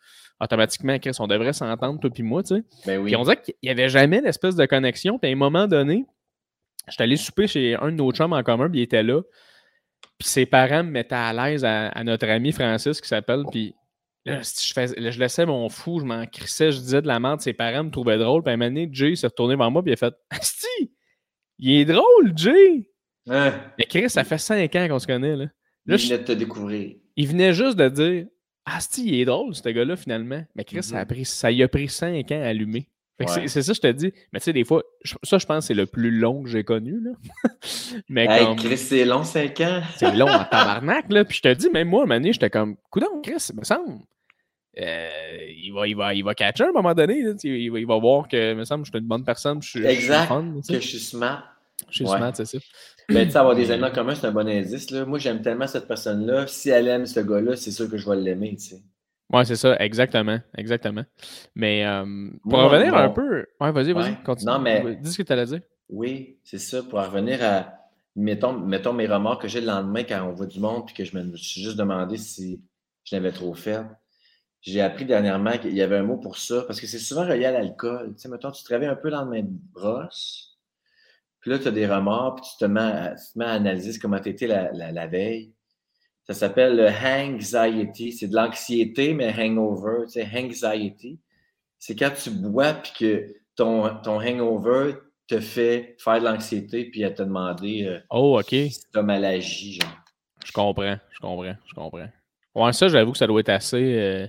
automatiquement, Chris, on devrait s'entendre, toi et moi, tu sais. Ben puis on dirait qu'il n'y avait jamais d'espèce de connexion. Puis à un moment donné, j'étais allé souper chez un de nos chums en commun, puis il était là. Puis ses parents me mettaient à l'aise à, notre ami Francis qui s'appelle, puis là, je, fais, je laissais mon fou, je m'en crissais, je disais de la merde, ses parents me trouvaient drôle. Puis à un moment donné, Jay s'est retourné vers moi, puis il a fait Asti, il est drôle, Jay! Mais Chris, ça fait cinq ans qu'on se connaît, là. il venait de te découvrir. Il venait juste de dire Ah, si, il est drôle, ce gars-là, finalement. Mais Chris, ça, a mm-hmm. pris, ça y a pris cinq ans à allumer. C'est ça, je te dis. Mais tu sais, des fois, ça, je pense c'est le plus long que j'ai connu. Là. [LAUGHS] mais hey, Chris, c'est long, cinq ans. c'est long en [LAUGHS] tabarnak. Là. Puis je te dis, même moi, donné, j'étais comme, coudon, Chris, me semble. Euh, il, va, il, va, il va catcher à un moment donné. il, va, il, va, voir que, me semble, je suis une bonne personne. Je, exact. que je suis smart. Je suis smart, c'est ça. Mais tu sais, avoir des amis en commun, c'est un bon indice. Là. Moi, j'aime tellement cette personne-là. Si elle aime ce gars-là, c'est sûr que je vais l'aimer, tu sais. Ouais, c'est ça, exactement. Exactement. Mais euh, pour revenir un peu. Ouais, vas-y, vas-y, continue. Non, mais. Dis ce que tu allais dire. Oui, c'est ça. Pour revenir à. Mettons, mettons mes remords que j'ai le lendemain quand on voit du monde, puis que je me suis juste demandé si je l'avais trop fait. j'ai appris dernièrement qu'il y avait un mot pour ça, parce que c'est souvent relié à l'alcool. Tu sais, mettons, tu te réveilles un peu dans le de brosse, puis là, tu as des remords, puis tu te mets à, analyser comment tu étais la, la, veille. Ça s'appelle le anxiety. C'est de l'anxiété, mais hangover, tu sais, anxiety. C'est quand tu bois, puis que ton, ton hangover te fait faire de l'anxiété, puis à te demander euh, oh, OK. si tu as malagie, genre. Je comprends, je comprends, je comprends. Ouais, ça, j'avoue que ça doit être assez, euh,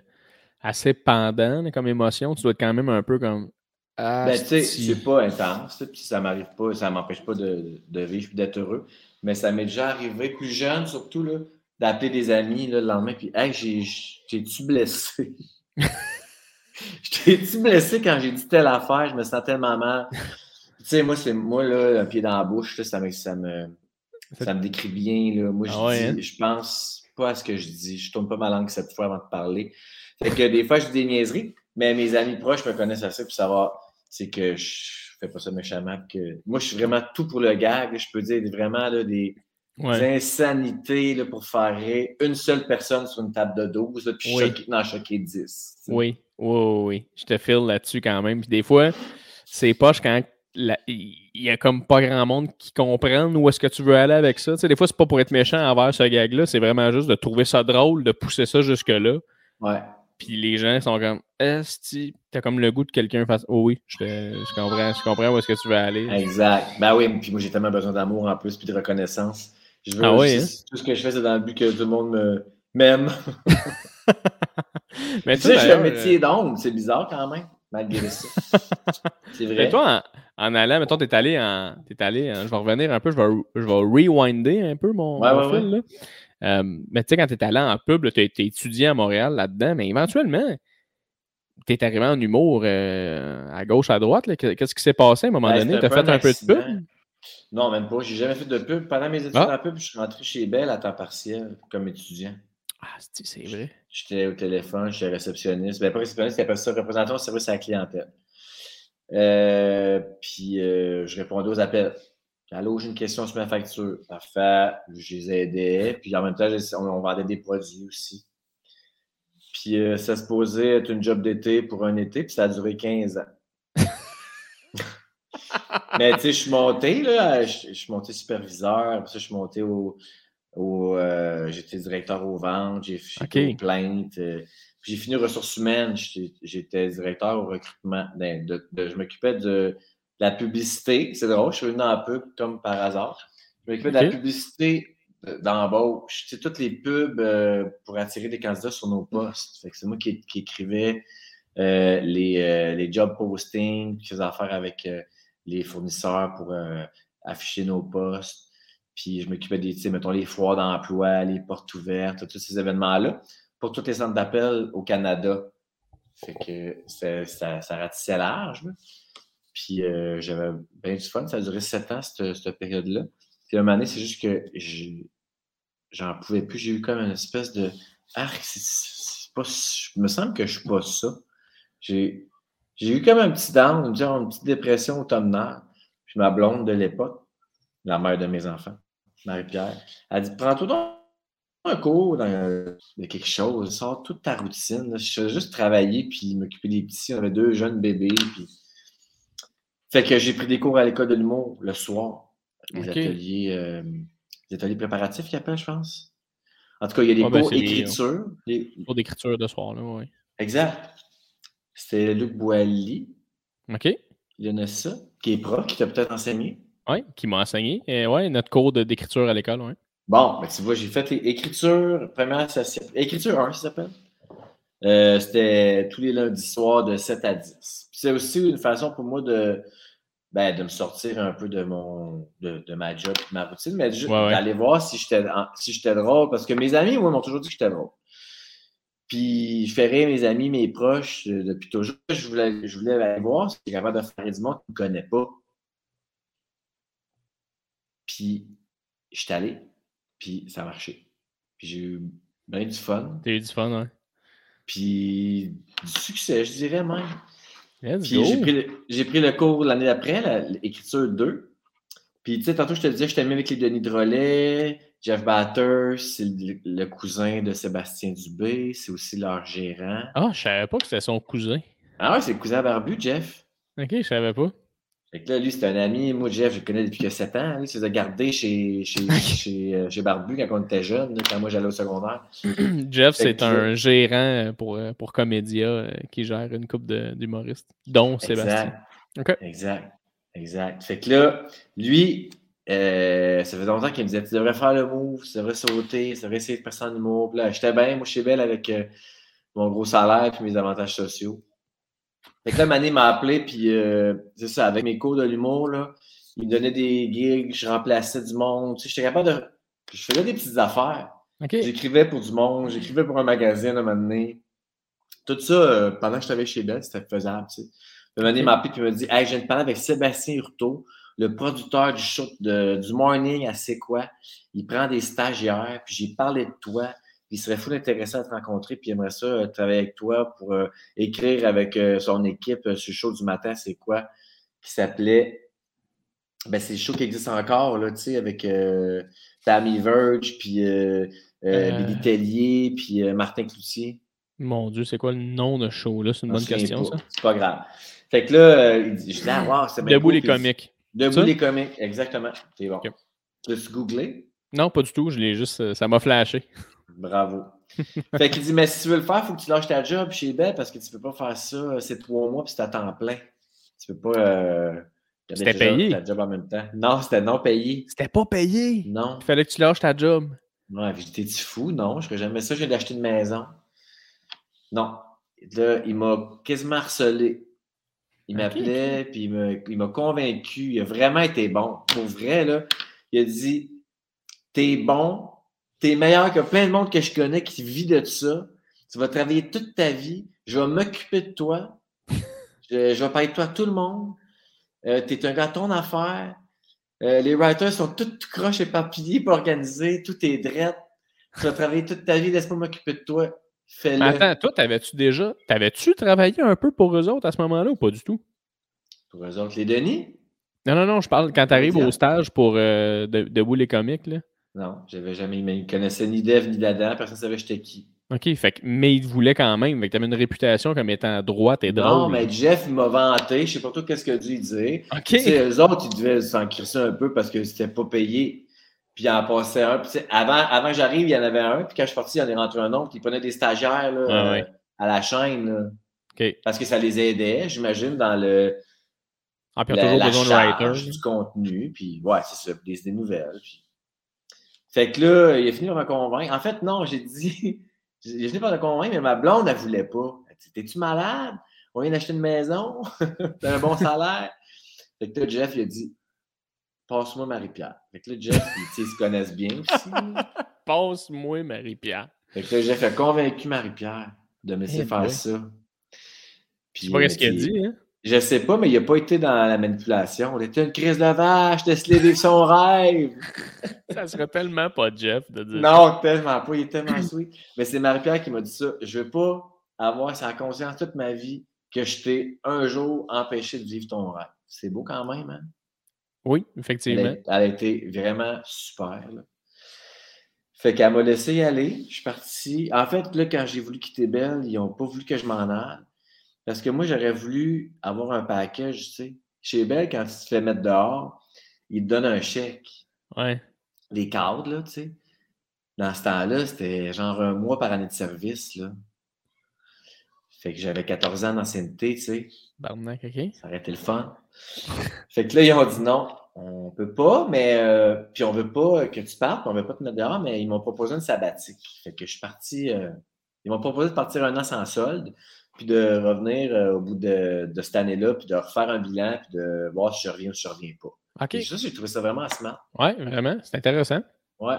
assez pendant comme émotion. Tu dois être quand même un peu comme. Ah, ben, tu sais, c'est pas intense, puis ça m'arrive pas, ça m'empêche pas de, de vivre et d'être heureux. Mais ça m'est déjà arrivé, plus jeune surtout, là, d'appeler des amis là, le lendemain, puis Hey, j'ai-tu blessé? [LAUGHS] J'étais-tu blessé quand j'ai dit telle affaire? Je me sens tellement mal. tu sais, moi, c'est moi, là, un pied dans la bouche, là, ça, me, ça, me, ça me décrit bien. Là. Moi, je, ah dis, hein? je pense pas à ce que je dis. Je tourne pas ma langue cette fois avant de parler. Fait que des fois, je dis des niaiseries, mais mes amis proches me connaissent assez pour savoir c'est que je fais pas ça méchamment. Que... Moi, je suis vraiment tout pour le gag. Je peux dire vraiment là, des, insanités là, pour faire rire une seule personne sur une table de 12, puis oui. choquer, non, choquer 10. Oui, oui, oui. Je te file là-dessus quand même. Puis des fois, c'est poche quand il y a comme pas grand monde qui comprenne où est-ce que tu veux aller avec ça. Tu sais, des fois, c'est pas pour être méchant envers ce gag-là, c'est vraiment juste de trouver ça drôle, de pousser ça jusque-là. Ouais. Puis les gens sont comme Est-ce que t'as comme le goût de quelqu'un fasse Oh oui, je, je, comprends, je comprends où est-ce que tu veux aller. Exact. Ben oui, puis moi j'ai tellement besoin d'amour en plus, puis de reconnaissance. Je veux ah oui, hein? Tout ce que je fais, c'est dans le but que tout le monde me m'aime. [LAUGHS] Mais tu sais, je fais un métier euh, d'ombre, c'est bizarre quand même, malgré ça. [LAUGHS] c'est vrai. Mais toi, en, allant, mettons, t'es allé en. Es allé je vais revenir un peu, je vais, je vais rewinder un peu mon, mon fil. Là. Euh, mais tu sais, quand tu es allé en pub, tu as été étudié à Montréal là-dedans, mais éventuellement, tu es arrivé en humour euh, à gauche, à droite. Qu'est-ce qui s'est passé à un moment ben, donné? Tu as fait un, peu de pub? Non, même pas. J'ai jamais fait de pub. Pendant mes études ah. en pub, je suis rentré chez Belle à temps partiel comme étudiant. Ah, c'est vrai? J'étais au téléphone, j'étais réceptionniste. Ben, pas réceptionniste, appelle ça représentant au service à la clientèle. Euh, puis je répondais aux appels. Allô, j'ai une question sur ma facture. Parfait. Je les aidais. Puis en même temps, on, vendait des produits aussi. Puis euh, ça se posait être une job d'été pour un été, puis ça a duré 15 ans. [LAUGHS] Mais tu sais, je suis monté, là, je, suis monté superviseur, puis ça, je suis monté au. Euh, j'étais directeur aux ventes, j'ai fait aux plaintes. Euh, puis j'ai fini ressources humaines, j'étais directeur au recrutement. Ben, je m'occupais de la publicité. C'est drôle, je suis venu dans la pub comme par hasard. Je m'occupais de la publicité d'embauche. Tu sais, toutes les pubs euh, pour attirer des candidats sur nos postes. c'est moi qui, écrivais euh, les, euh, les, job postings, qui faisais affaire avec les fournisseurs pour afficher nos postes. Puis je m'occupais des, mettons, les foires d'emploi, les portes ouvertes, tous ces événements-là, pour tous les centres d'appel au Canada. Fait que ça, ça ratissait large. Puis euh, j'avais bien du fun. Ça a duré sept ans, cette, période-là. Puis à un moment donné, c'est juste que j'en pouvais plus. J'ai eu comme une espèce de. Ah, c'est pas. Je me semble que je suis pas ça. J'ai eu comme un petit down, une, une petite dépression automnale. Puis ma blonde de l'époque, la mère de mes enfants, Marie-Pierre, elle dit Prends-toi donc un cours de quelque chose, sors toute ta routine. Je faisais juste travailler puis m'occuper des petits. On avait deux jeunes bébés. Puis fait que j'ai pris des cours à l'école de l'humour le soir. Des ateliers, euh, des ateliers préparatifs qu'ils appellent, je pense. En tout cas, il y a des ah, ben, cours d'écriture. Des... Cours d'écriture de soir, là, oui. Exact. C'était Luc Boilly. OK. Il y en a ça, qui est prof, qui t'a peut-être enseigné. Oui, qui m'a enseigné. Et ouais, notre cours d'écriture à l'école, oui. Bon, ben, tu vois, j'ai fait écriture, première session. Écriture 1, ça s'appelle. Euh, c'était tous les lundis soirs de 7 à 10. C'est aussi une façon pour moi de, ben, de me sortir un peu de mon de, de ma job de ma routine, mais d'aller voir si j'étais si j'étais drôle. Parce que mes amis, moi, m'ont toujours dit que j'étais drôle. Puis je ferais mes amis, mes proches euh, depuis toujours. Je voulais, je voulais aller voir si j'étais capable de faire du monde qui ne me connaît pas. Puis je suis allé, puis ça a marché. Puis j'ai eu bien du fun. T'as eu du fun, ouais. Puis du succès, je dirais même. Puis j'ai pris, le cours l'année d'après, l'écriture 2. Puis tu sais, tantôt je te disais, je t'aimais avec les Denis Drolet, Jeff Batter, c'est le, cousin de Sébastien Dubé. C'est aussi leur gérant. Ah, je savais pas que c'était son cousin. Ah ouais, c'est le cousin barbu, Jeff. Ok, je savais pas. Fait que là, lui, c'est un ami. Moi, Jeff, je le connais depuis que 7 ans. Lui, il s'est gardé chez, chez, [LAUGHS] chez, euh, chez, Barbu quand on était jeune, quand moi j'allais au secondaire. [CLEARS THROAT] Jeff, c'est un gérant pour, euh, pour Comédia euh, qui gère une coupe d'humoristes, dont Sébastien. Exact. Exact. Exact. Fait que là, lui, ça faisait longtemps qu'il me disait Tu devrais faire le move, tu devrais sauter, tu devrais essayer de passer en humour. Puis là, j'étais bien, moi, je suis belle avec mon gros salaire et mes avantages sociaux. Fait que là, Mané m'a appelé, puis euh, c'est ça, avec mes cours de l'humour, là, il me donnait des gigs, je remplaçais du monde. Tu sais, j'étais capable de. Je faisais des petites affaires. J'écrivais pour du monde, j'écrivais pour un magazine à un moment donné. Tout ça, euh, pendant que je travaillais chez Bell, c'était faisable, tu sais. M'a appelé, puis il m'a dit Hey, je viens de parler avec Sébastien Hurtaud, le producteur du show de, du morning à C'est quoi. Il prend des stagiaires, puis j'ai parlé de toi il serait fou intéressant à te rencontrer, puis il aimerait ça euh, travailler avec toi pour euh, écrire avec euh, son équipe sur le show du matin, c'est quoi? Qui s'appelait. Ben, c'est le show qui existe encore, là, tu sais, avec Tammy Verge, puis Billy Tellier, puis Martin Cloutier. Mon Dieu, c'est quoi le nom de show, là? C'est une bonne question, ça. C'est pas grave. Fait que là, je dis, ah, wow, c'est bien Debout les comiques. Debout les comiques, exactement. C'est bon. Tu as googlé? Non, pas du tout. Je l'ai juste. Ça m'a flashé. Bravo. fait qu'il dit, mais si tu veux le faire, il faut que tu lâches ta job chez Bell parce que tu ne peux pas faire ça, c'est trois mois puis c'est à temps plein. Tu peux pas. Euh, c'était payé. Ta job en même temps. Non, c'était non payé. C'était pas payé. Non. Il fallait que tu lâches ta job. Ouais, j'étais-tu fou? Non, je ferais jamais ça, j'ai d'acheter une maison. Non. Là, il m'a quasiment harcelé. Il m'appelait, puis il m'a convaincu. Il a vraiment été bon. Pour vrai, là, il a dit T'es bon, T'es meilleur que plein de monde que je connais qui vit de ça. Tu vas travailler toute ta vie. Je vais m'occuper de toi. Je, vais parler de toi à tout le monde. Euh, tu es un gars ton affaire. Euh, les writers sont tous croches éparpillés pour organiser. Tout est drette. Tu vas travailler toute ta vie. Laisse-moi m'occuper de toi. Fais-le. Attends, toi, t'avais-tu déjà. T'avais-tu travaillé un peu pour eux autres à ce moment-là ou pas du tout? Pour eux autres, les Denis? Non, non, non, je parle quand tu arrives au stage pour euh, Debout les comiques. Là. Non, j'avais jamais. Mais il connaissait ni Dev ni Dada, personne ne savait j'étais qui. OK, fait mais il voulait quand même. Tu avais une réputation comme étant droite et drôle. Non, mais Jeff m'a vanté. Je sais pas trop qu'est-ce qu'il a dû dire. OK. eux autres, ils devaient s'en crisser un peu parce que c'était pas payé. Puis il en passait un. Puis, avant, avant que j'arrive, il y en avait un. Puis quand je suis parti, il y en est rentré un autre. Puis il prenait des stagiaires là, euh, à la chaîne. OK. Parce que ça les aidait, j'imagine, dans le. Ah, puis toujours besoin de writer. du contenu. Puis ouais, c'est ça. Des, des nouvelles. Puis fait que là, il a fini par me convaincre. En fait, non, j'ai dit, [LAUGHS] j'ai fini par me convaincre, mais ma blonde, elle voulait pas. Elle dit, t'es-tu malade? On vient d'acheter une maison, [LAUGHS] t'as un bon salaire. Fait que là, Jeff, il a dit, passe-moi Marie-Pierre. Fait que là, Jeff, ils, se connaissent bien aussi. [LAUGHS] passe-moi Marie-Pierre. Fait que là, Jeff a convaincu Marie-Pierre de me laisser eh faire ça. Puis, sais pas ce qu'il a dit, hein? Je sais pas, mais il n'a pas été dans la manipulation. On était une crise de vache, de vivre son rêve. [LAUGHS] ça serait tellement pas Jeff de dire Non, tellement pas. Il est tellement sweet. Mais c'est Marie-Pierre qui m'a dit ça. Je veux pas avoir sa conscience toute ma vie que je t'ai un jour empêché de vivre ton rêve. C'est beau quand même, hein? Oui, effectivement. Elle a, été vraiment super. Fait qu'elle m'a laissé y aller. Je suis parti. En fait, là, quand j'ai voulu quitter Belle, ils n'ont pas voulu que je m'en aille. Parce que moi, j'aurais voulu avoir un package, tu sais. Chez Bell, quand tu te fais mettre dehors, ils te donnent un chèque. Ouais. Les cadres, là, tu sais. Dans ce temps-là, c'était genre un mois par année de service, là. Fait que j'avais 14 ans d'ancienneté, tu sais. Barnac, OK. Ça aurait été le fun. fait que là, ils ont dit non, on peut pas, mais. Euh, puis on veut pas que tu partes, on veut pas te mettre dehors, mais ils m'ont proposé une sabbatique. Fait que je suis parti. Euh, ils m'ont proposé de partir un an sans solde puis de revenir euh, au bout de, cette année-là, puis de refaire un bilan, puis de voir si je reviens ou si je ne reviens pas. OK. ça, j'ai trouvé ça vraiment smart. Oui, vraiment. C'est intéressant. Ouais.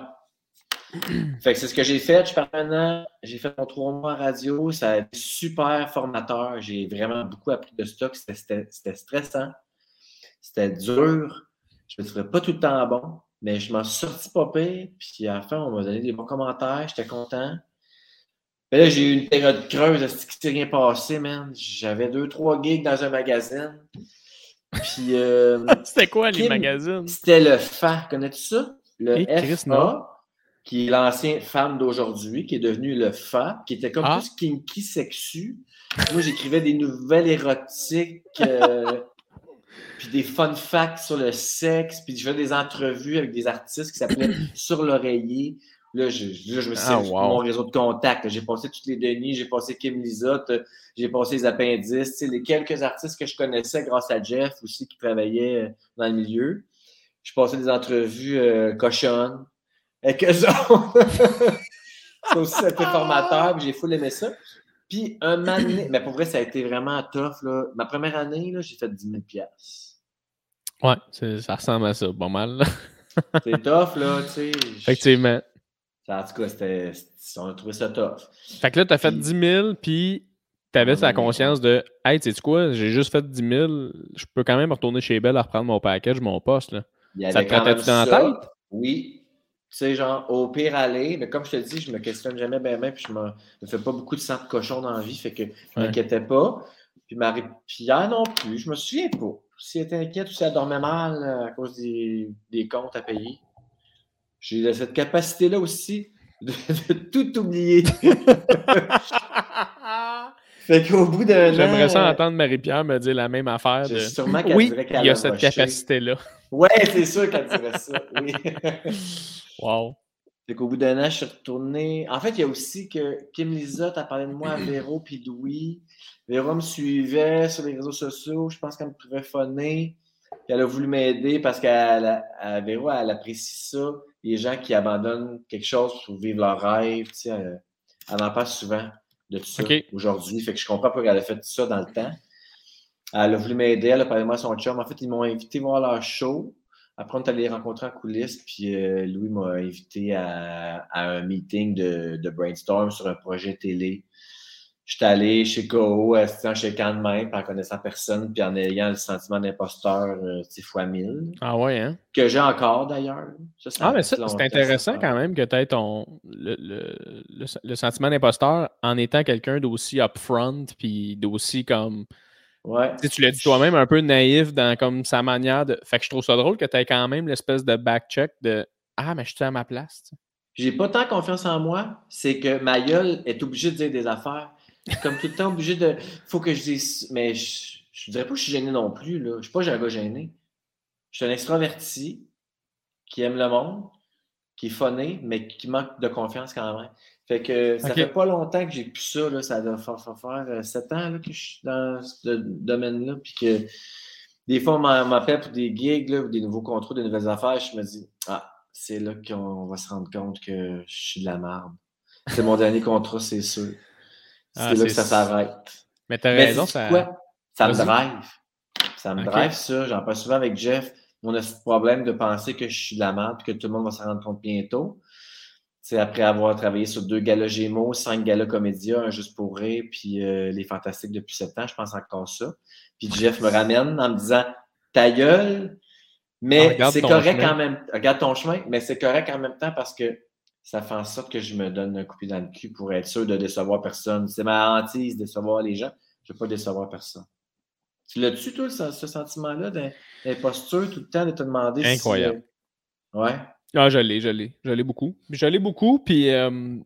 [CLEARS THROAT] fait que c'est ce que j'ai fait. Je suis parti un an, j'ai fait mon trois mois en radio. Ça a été super formateur. J'ai vraiment beaucoup appris de stock. C'était stressant. C'était dur. Je me trouvais pas tout le temps bon, mais je m'en suis sorti pas pire. Puis à la fin, on m'a donné des bons commentaires. J'étais content. Mais là, j'ai eu une période creuse, est-ce qui s'est rien passé, man? J'avais deux, trois gigs dans un magazine. Puis. Euh, [LAUGHS] C'était quoi les magazines? C'était le FA, connais-tu ça? Le FA. qui est l'ancien femme d'aujourd'hui, qui est devenu le fa, qui était comme ah. plus kinky sexu. Moi, j'écrivais des nouvelles érotiques, euh, [LAUGHS] puis des fun facts sur le sexe, puis je faisais des entrevues avec des artistes qui s'appelaient Sur l'oreiller. Là, je, je me suis ah, mon réseau de contacts. J'ai passé toutes les Denis, j'ai passé Kim Lizotte, j'ai passé les appendices. Les quelques artistes que je connaissais grâce à Jeff aussi qui travaillait dans le milieu. Je passais des entrevues euh, cochonnes avec eux [LAUGHS] C'est aussi un peu formateur, j'ai full aimé ça. Puis un moment mais pour vrai, ça a été vraiment tough. Là. Ma première année, j'ai fait 10 000 Ouais, ça ressemble à ça, pas mal. C'est tough, là, tu sais. Effectivement. En tout cas, c'était, on a trouvé ça tough. Fait que là, tu as fait 10 000, puis tu avais la conscience de Hey, tu sais quoi, j'ai juste fait 10 000, je peux quand même retourner chez Belle à reprendre mon package, mon poste. Là. Ça te traitait tout dans la tête? Oui, tu sais, genre, au pire aller, mais comme je te dis, je me questionne jamais bien, bien, puis je me, me fais pas beaucoup de sang de cochon dans la vie, fait que je m'inquiétais pas. Puis Marie Pierre non plus, je me souviens pas. Si elle était inquiète ou si elle dormait mal euh, à cause des, des comptes à payer. J'ai cette capacité-là aussi de, tout oublier. [LAUGHS] fait qu'au bout d'un J'aimerais ça entendre Marie-Pierre me dire la même affaire. De... Sûrement qu'elle oui, il y a cette capacité-là. Ouais, c'est sûr qu'elle dirait ça. Oui. [LAUGHS] wow. Fait qu'au bout d'un an, je suis retourné. En fait, il y a aussi que Kim Lizotte a parlé de moi à Véro puis Louis. Véro me suivait sur les réseaux sociaux. Je pense qu'elle me trouvait phoné. elle a voulu m'aider parce qu'elle Véro, elle apprécie ça. Les gens qui abandonnent quelque chose pour vivre leur rêve. Tu sais, elle, en parle souvent de tout ça aujourd'hui. Fait que je comprends pourquoi elle a fait tout ça dans le temps. Elle a voulu m'aider, elle a parlé de moi à son chum. En fait, ils m'ont invité à voir leur show. Après, on est allé les rencontrer en coulisses, puis euh, Louis m'a invité à, un meeting de, brainstorm sur un projet télé. J'étais allé chez Go, en chez de main, en connaissant personne, puis en ayant le sentiment d'imposteur, euh, fois mille. Ah ouais, hein? Que j'ai encore d'ailleurs. Ah, mais ça, c'est intéressant quand même que tu aies ton, le, le sentiment d'imposteur en étant quelqu'un d'aussi upfront, puis d'aussi comme Ouais. Tu, l'as dit toi-même, un peu naïf dans comme sa manière de. Fait que je trouve ça drôle que tu aies quand même l'espèce de back-check de Ah, mais je suis à ma place. J'ai pas tant confiance en moi, c'est que ma gueule est obligée de dire des affaires. Comme tout le temps obligé de. Faut que je dise. Mais je, je dirais pas que je suis gêné non plus. Là. Je suis pas un gars gêné. Je suis un extraverti qui aime le monde, qui est phoné, mais qui manque de confiance quand même. Fait que ça fait pas longtemps que j'ai pu ça, là, ça doit faire, faire, 7 euh, ans là, que je suis dans ce domaine-là. Puis que des fois, on m'appelle pour des gigs là, ou des nouveaux contrats, des nouvelles affaires. Je me dis, ah, c'est là qu'on va se rendre compte que je suis de la merde. C'est mon dernier contrat, c'est sûr. C'est ah, là que ça s'arrête. Mais t'as raison, ça. Quoi? Ça me drive. Ça me drive, ça. J'en parle souvent avec Jeff. On a ce problème de penser que je suis de la merde et que tout le monde va se rendre compte bientôt. C'est après avoir travaillé sur deux galas Gémeaux, cinq galas Comédia, un Juste pour rire, puis euh, Les Fantastiques depuis sept ans, je pense encore ça. Puis Jeff me ramène en me disant Ta gueule, mais ah, c'est correct en même temps. Regarde ton chemin, mais c'est correct en même temps parce que ça fait en sorte que je me donne un coup dans le cul pour être sûr de décevoir personne. C'est ma hantise, décevoir les gens. Je ne veux pas décevoir personne. Tu l'as-tu, toi, ce, sentiment-là d'imposture tout le temps de te demander Incroyable. Si, ouais? Ah, je l'ai, je l'ai. Je l'ai beaucoup. Je l'ai beaucoup, puis euh,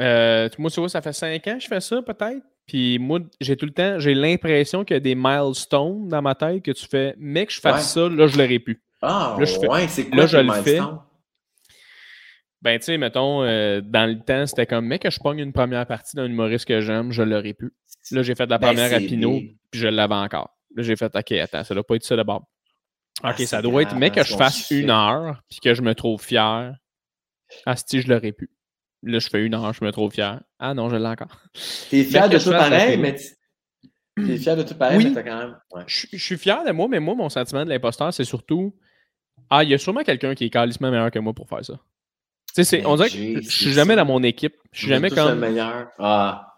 euh, moi, tu vois, ça fait cinq ans que je fais ça, peut-être. Puis moi, j'ai tout le temps, j'ai l'impression qu'il y a des milestones dans ma tête que tu fais, mais que je fasse ça, là, je l'aurais pu. Ah, là, je fais, ouais, c'est quoi là, je le fais. Ben, tu sais, mettons, euh, dans le temps, c'était comme, mec, que je pogne une première partie d'un humoriste que j'aime, je l'aurais pu. Là, j'ai fait de la ben, première à Pinot, puis je l'avais encore. Là, j'ai fait, OK, attends, ça doit pas être ça d'abord. OK, ah, ça doit être, mais que je fasse une heure, puis que je me trouve fier. Ah, si, je l'aurais pu. Là, je fais une heure, je me trouve fier. Ah non, je l'ai encore. T'es fier de tout pareil, mais t'es fier de tout pareil, oui, mais t'as quand même. Je, suis fier de moi, mais moi, mon sentiment de l'imposteur, c'est surtout Ah, il y a sûrement quelqu'un qui est carrément meilleur que moi pour faire ça. Tu sais, on dirait que je suis jamais dans mon équipe. Je suis jamais le meilleur. Ah.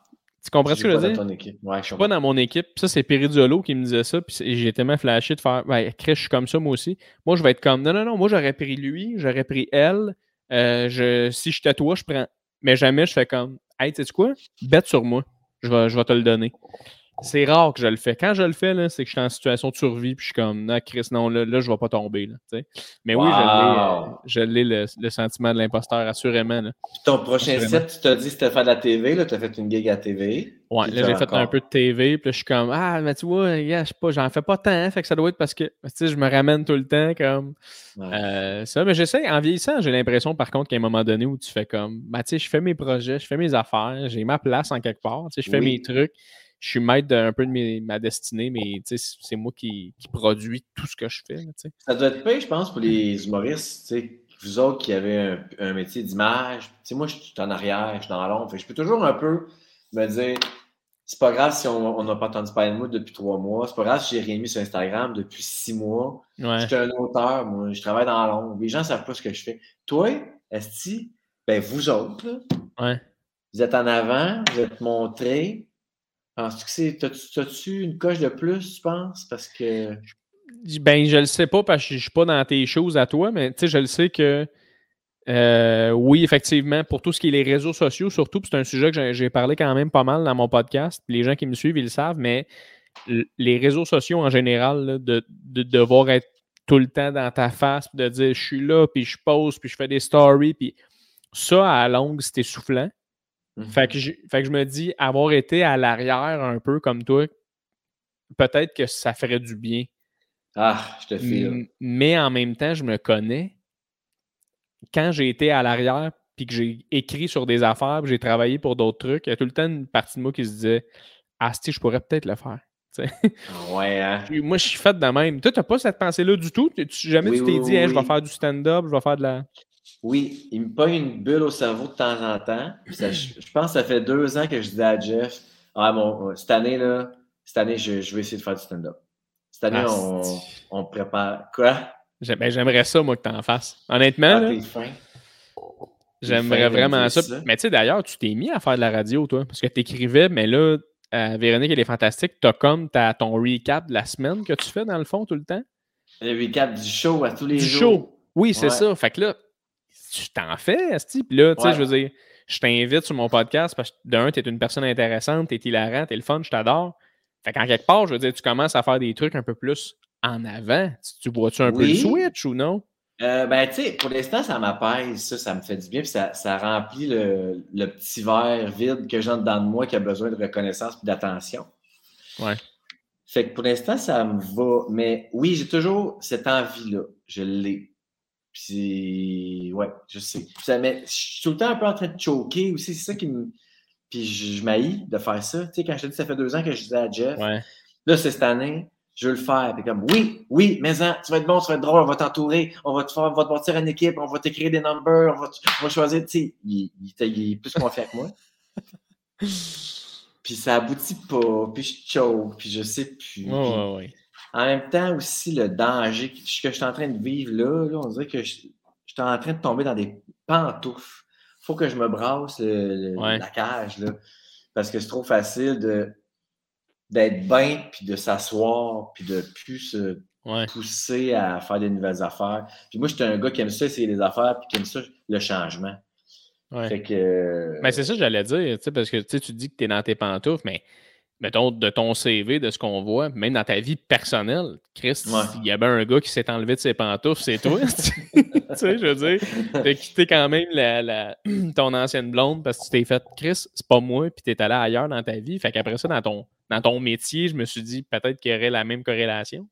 Tu comprends ce que je veux dire? Ouais, je suis pas dans mon équipe. Ça, c'est Peridiolo qui me disait ça. Puis j'ai tellement flashé de faire. Ben, Chris, je suis comme ça, moi aussi. Moi, je vais être comme. Non, non, non. Moi, j'aurais pris lui, j'aurais pris elle. Euh, je, si je toi, je prends. Mais jamais je fais comme. Hey, tu sais quoi? Bête sur moi. Je vais, je vais te le donner. C'est rare que je le fais. Quand je le fais, là, c'est que je suis en situation de survie, puis je suis comme, non, Chris, non, là, là je vais pas tomber. Là, Mais oui, je l'ai, euh, le, sentiment de l'imposteur, assurément. Là. ton prochain set, tu t'as dit c'était faire de la TV, là, tu as fait une gig à TV. Ouais, là, j'ai fait un peu de TV, puis là, je suis comme, ah, mais tu vois, je sais pas, j'en fais pas tant, fait que ça doit être parce que, tu sais, je me ramène tout le temps, comme, euh, ça. Mais j'essaie, en vieillissant, j'ai l'impression, par contre, qu'à un moment donné où tu fais comme, bah, tu sais, je fais mes projets, je fais mes affaires, j'ai ma place en quelque part, tu sais, je fais mes trucs je suis maître d'un peu de ma destinée, mais c'est moi qui, qui, produis tout ce que je fais. ça doit être payé, je pense, pour les humoristes. Vous autres qui avez un, métier d'image. Moi, je suis en arrière, je suis dans l'ombre. Je peux toujours un peu me dire c'est pas grave si on n'a pas entendu parler de moi depuis trois mois. C'est pas grave si j'ai rien mis sur Instagram depuis six mois. Je suis un auteur, moi. Je travaille dans l'ombre. Les gens ne savent pas ce que je fais. Toi, Esti, ben vous autres, vous êtes en avant, vous êtes montré. Que c'est. T'as-tu une coche de plus, tu penses? Parce que. Ben, je le sais pas parce que je suis pas dans tes choses à toi, mais tu sais, je le sais que. Euh, oui, effectivement, pour tout ce qui est les réseaux sociaux, surtout, c'est un sujet que j'ai parlé quand même pas mal dans mon podcast. Les gens qui me suivent, ils le savent, mais les réseaux sociaux en général, de, devoir être tout le temps dans ta face, de dire je suis là, puis je pose, puis je fais des stories, puis ça, à longue, c'est essoufflant. Mmh fait, que je, fait que je me dis, avoir été à l'arrière un peu comme toi, peut-être que ça ferait du bien. Ah, je te file. Mais en même temps, je me connais. Quand j'ai été à l'arrière, puis que j'ai écrit sur des affaires, puis j'ai travaillé pour d'autres trucs, il y a tout le temps une partie de moi qui se disait Ah, si, je pourrais peut-être le faire. [LAUGHS] Ouais, hein? Moi, je suis fait de même. Toi, tu n'as pas cette pensée-là du tout? jamais tu t'es dit, je vais faire du stand-up, je vais faire de la. Oui, il me pogne une bulle au cerveau de temps en temps. je, pense que ça fait deux ans que je dis à Jeff Ah, bon, cette année, là, cette année, je, vais essayer de faire du stand-up. Cette année, ah, on, prépare. Quoi? Ben, j'aimerais ça, moi, que tu en fasses. Honnêtement. Ah, J'aimerais vraiment ça. Mais tu sais, d'ailleurs, tu t'es mis à faire de la radio, toi, parce que tu écrivais, mais là, euh, Véronique, elle est fantastique. Tu as comme as ton recap de la semaine que tu fais, dans le fond, tout le temps? Le recap du show à tous les du jours. show. Oui, c'est ça. Fait que là, tu t'en fais, Asti. Puis là, tu sais, je veux dire, je t'invite sur mon podcast parce que d'un, tu es une personne intéressante, tu es hilarant, tu es le fun, je t'adore. Fait qu'en quelque part, je veux dire, tu commences à faire des trucs un peu plus en avant. Tu, vois-tu un peu le switch ou non? Euh, ben, tu sais, pour l'instant, ça m'apaise, ça, ça me fait du bien, puis ça, ça remplit le, le, petit verre vide que j'ai dedans de moi qui a besoin de reconnaissance et d'attention. Ouais. Fait que pour l'instant, ça me va. Mais oui, j'ai toujours cette envie-là. Je l'ai. Puis, ouais, je sais. Ça je suis tout le temps un peu en train de choquer aussi. C'est ça qui me. Puis, je, m'haïs de faire ça. Tu sais, quand je te dis, ça fait deux ans que je disais à Jeff, là, c'est cette année, je veux le faire. Puis, comme, oui, oui, mais hein, tu vas être bon, tu vas être drôle, on va t'entourer, on va te faire, on va te bâtir une équipe, on va t'écrire des numbers, on va, on va choisir. Tu sais, il, il, est plus confiant que moi. [LAUGHS] puis, ça aboutit pas, puis je choke, puis je sais plus. Ouais, ouais, en même temps aussi, le danger que, je suis en train de vivre là, on dirait que je, suis en train de tomber dans des pantoufles. Il faut que je me brasse la cage, là, parce que c'est trop facile de d'être bien, puis de s'asseoir, puis de plus se pousser à faire des nouvelles affaires. Puis moi, j'étais un gars qui aime ça, essayer des affaires, puis qui aime ça, le changement. Fait que... Mais c'est ça que j'allais dire, parce que tu dis que tu es dans tes pantoufles, mais mettons, de ton CV, de ce qu'on voit, même dans ta vie personnelle, Chris, il y avait un gars qui s'est enlevé de ses pantoufles, c'est toi. [LAUGHS] tu sais, je veux dire, t'as quitté quand même la, [CLEARS THROAT] ton ancienne blonde parce que tu t'es fait, Chris, c'est pas moi, puis t'es allé ailleurs dans ta vie. Fait qu'après ça, dans ton, dans ton métier, je me suis dit peut-être qu'il y aurait la même corrélation.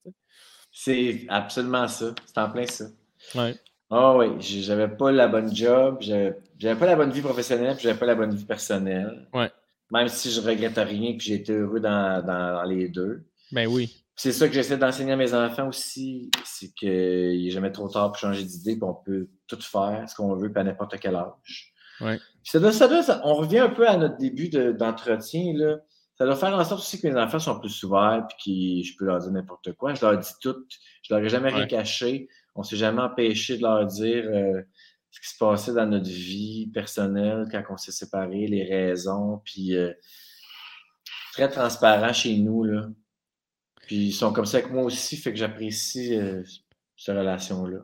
C'est absolument ça. C'est en plein ça. Ouais. Ah oui, j'avais pas la bonne job, j'avais pas la bonne vie professionnelle, puis j'avais pas la bonne vie personnelle. Ouais. Même si je regrette rien, que j'ai été heureux dans, les deux. Ben oui. C'est ça que j'essaie d'enseigner à mes enfants aussi, c'est qu'il n'est jamais trop tard pour changer d'idée, on peut tout faire, ce qu'on veut, à n'importe quel âge. Ouais. Ça doit, ça on revient un peu à notre début d'entretien. là. ça doit faire en sorte aussi que mes enfants sont plus ouverts, puis que je peux leur dire n'importe quoi. Je leur dis tout. Je leur ai jamais rien caché. On ne s'est jamais empêché de leur dire euh, ce qui se passait dans notre vie personnelle quand on s'est séparés, les raisons, puis euh, très transparent chez nous, là. Puis ils sont comme ça avec moi aussi, fait que j'apprécie euh, cette relation-là.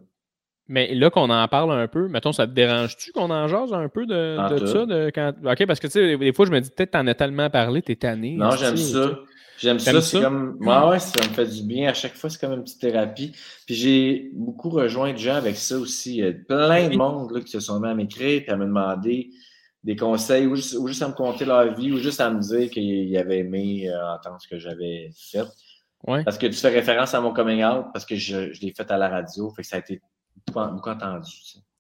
Mais là qu'on en parle un peu, mettons, ça te dérange-tu qu'on en jase un peu de, ça? De quand... OK, parce que tu sais, des fois, je me dis peut-être t'en as tellement parlé, t'es tanné. Non, j'aime ça. J'aime ça. C'est comme. Moi, ouais, ça me fait du bien. À chaque fois, c'est comme une petite thérapie. Puis j'ai beaucoup rejoint de gens avec ça aussi. Il y a plein de monde là, qui se sont mis à m'écrire et à me demander des conseils ou juste, à me conter leur vie ou juste à me dire qu'ils avaient aimé euh, entendre ce que j'avais fait. Ouais. Parce que tu fais référence à mon coming out parce que je, je l'ai fait à la radio. Fait que ça a été beaucoup, entendu.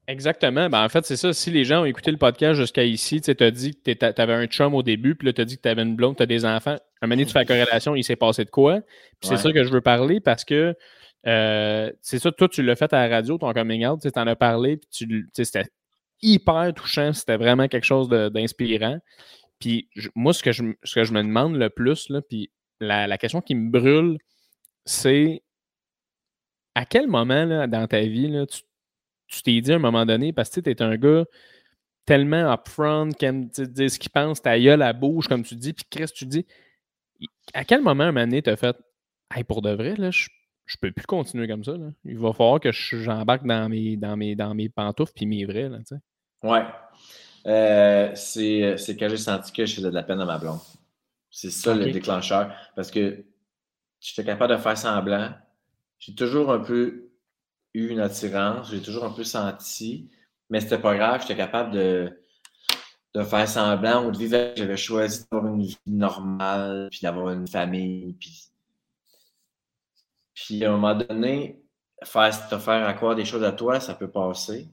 Exactement. Ben, en fait, c'est ça. Si les gens ont écouté le podcast jusqu'à ici, tu as dit que tu avais un chum au début, puis là, tu as dit que tu avais une blonde, tu as des enfants. Un moment donné, tu fais la [LAUGHS] corrélation, il s'est passé de quoi? Puis c'est ça que je veux parler parce que euh, c'est ça, toi, tu l'as fait à la radio, ton coming out, tu en as parlé, puis c'était hyper touchant, c'était vraiment quelque chose d'inspirant. Puis moi, ce que, je, ce que je me demande le plus, là, puis la, question qui me brûle, c'est à quel moment là, dans ta vie, là, tu tu t'es dit à un moment donné, parce que tu es un gars tellement upfront, qui aime dire ce qu'il pense, ta gueule à bouche, comme tu dis, puis Chris, tu dis, à quel moment, un moment donné, tu as fait, hey, pour de vrai, là, je, je peux plus continuer comme ça. Là. Il va falloir que j'embarque dans mes, dans, mes, dans mes pantoufles puis mes vrais. Là, ouais. Euh, c'est quand j'ai senti que je faisais de la peine à ma blonde. C'est ça le déclencheur. Parce que j'étais capable de faire semblant. J'ai toujours un peu une attirance, j'ai toujours un peu senti, mais c'était pas grave, j'étais capable de, de faire semblant ou de vivre. J'avais choisi d'avoir une vie normale, puis d'avoir une famille, puis, puis à un moment donné, faire, te faire accroire des choses à toi, ça peut passer.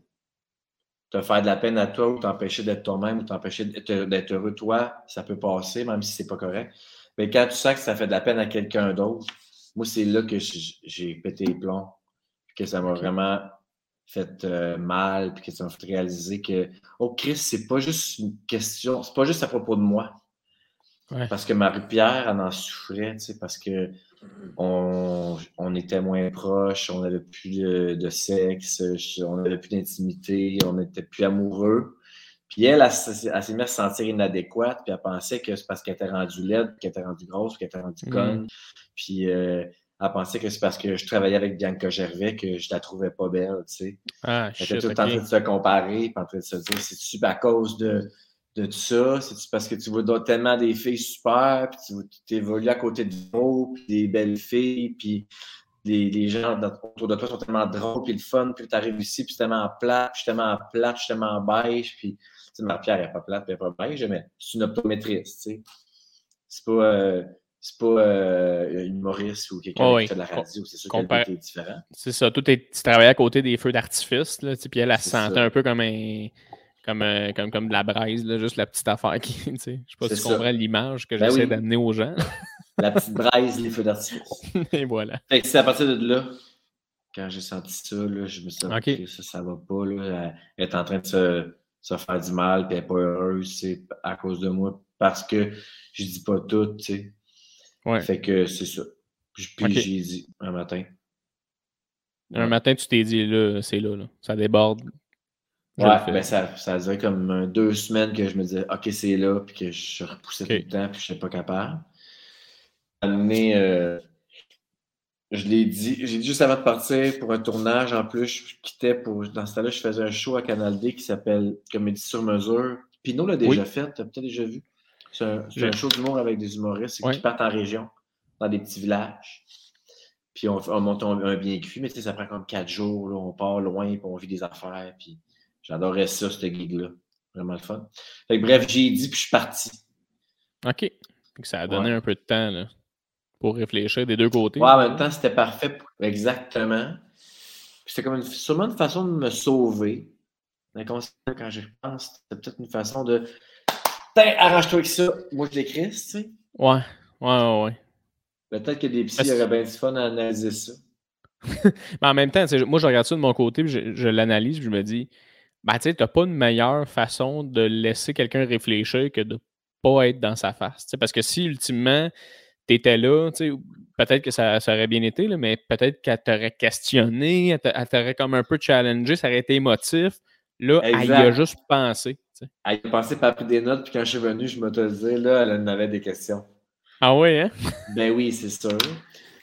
Te faire de la peine à toi ou t'empêcher d'être toi-même ou t'empêcher d'être heureux toi, ça peut passer, même si c'est pas correct. Mais quand tu sens que ça fait de la peine à quelqu'un d'autre, moi, c'est là que j'ai pété les plombs que ça m'a vraiment fait euh, mal, puis que ça m'a fait réaliser que, oh Chris, c'est pas juste une question, c'est pas juste à propos de moi. Parce que Marie-Pierre, elle en souffrait, tu sais, parce que on, était moins proches, on n'avait plus de, sexe, on n'avait plus d'intimité, on n'était plus amoureux. Puis elle, elle, s'est mise à se sentir inadéquate, puis elle pensait que c'est parce qu'elle était rendue laide, qu'elle était rendue grosse, qu'elle était rendue mm. conne. Puis euh, elle pensait que c'est parce que je travaillais avec Bianca Gervais que je la trouvais pas belle, tu sais. Ah, elle était tout le temps en train de se comparer, en train de se dire, c'est-tu à cause de, de tout ça? C'est-tu parce que tu vois tellement des filles super, puis tu évolues à côté de beaux, puis des belles filles, puis les, gens autour de toi sont tellement drôles, puis le fun, puis tu arrives ici, puis c'est tellement plat, puis je suis tellement plate, je suis tellement beige, puis tu sais, ma pierre n'est pas plate, puis elle n'est pas beige, mais c'est une optométriste, tu sais. C'est pas... Euh, c'est pas euh, une Maurice ou quelqu'un qui fait de la radio, c'est sûr Compar... est différent. C'est ça, tout est, tu travaillais à côté des feux d'artifice, puis elle, elle se sentait un peu comme un, comme, euh, comme, comme de la braise, là, juste la petite affaire qui. [LAUGHS] Je sais pas si tu comprends l'image que ben j'essaie d'amener aux gens. [LAUGHS] la petite braise, les feux d'artifice. [LAUGHS] Et voilà. c'est à partir de là, quand j'ai senti ça, là, je me suis dit, que ça, ça va pas. Là. Elle est en train de se, se faire du mal, puis elle n'est pas heureuse, c'est à cause de moi, parce que je dis pas tout, tu sais. Ouais. Fait que c'est ça. Puis, j'ai dit un matin. Un matin, tu t'es dit, là, c'est là, là, ça déborde. Ouais, ben ça, ça faisait comme deux semaines que je me disais, OK, c'est là, puis que je repoussais tout le temps, puis je n'étais pas capable. Mais euh, je l'ai dit, j'ai dit juste avant de partir pour un tournage, en plus, je quittais pour. Dans ce temps-là, je faisais un show à Canal D qui s'appelle Comédie sur mesure. Pinot l'a déjà fait, tu as peut-être déjà vu? C'est un, show d'humour avec des humoristes qui partent en région, dans des petits villages. Puis on, monte un, bien cuit, mais ça prend comme quatre jours. on part loin, puis on vit des affaires. Puis j'adorais ça, ce gig-là. Vraiment le fun. bref, j'ai dit, puis je suis parti. OK. Ça a donné un peu de temps là, pour réfléchir des deux côtés. Ouais, en même temps, c'était parfait. Exactement. C'était comme une, sûrement une façon de me sauver. Quand je pense, c'était peut-être une façon de arrache-toi avec ça. Moi, je l'écris, tu sais. Ouais, ouais, ouais. Peut-être que des psys auraient bien du fun à analyser ça. [LAUGHS] Mais en même temps, moi, je regarde ça de mon côté, puis je, je l'analyse, puis je me dis, ben, tu sais, t'as pas une meilleure façon de laisser quelqu'un réfléchir que de pas être dans sa face. Parce que si, ultimement, t'étais là, peut-être que ça, ça, aurait bien été, là, mais peut-être qu'elle t'aurait questionné, elle t'aurait comme un peu challengé, ça aurait été émotif. Là, elle y a juste pensé. Elle a pensé, pas pris des notes, puis quand je suis venu, je m'autorisais, là, elle en avait des questions. Ah oui, hein? Ben oui, c'est sûr.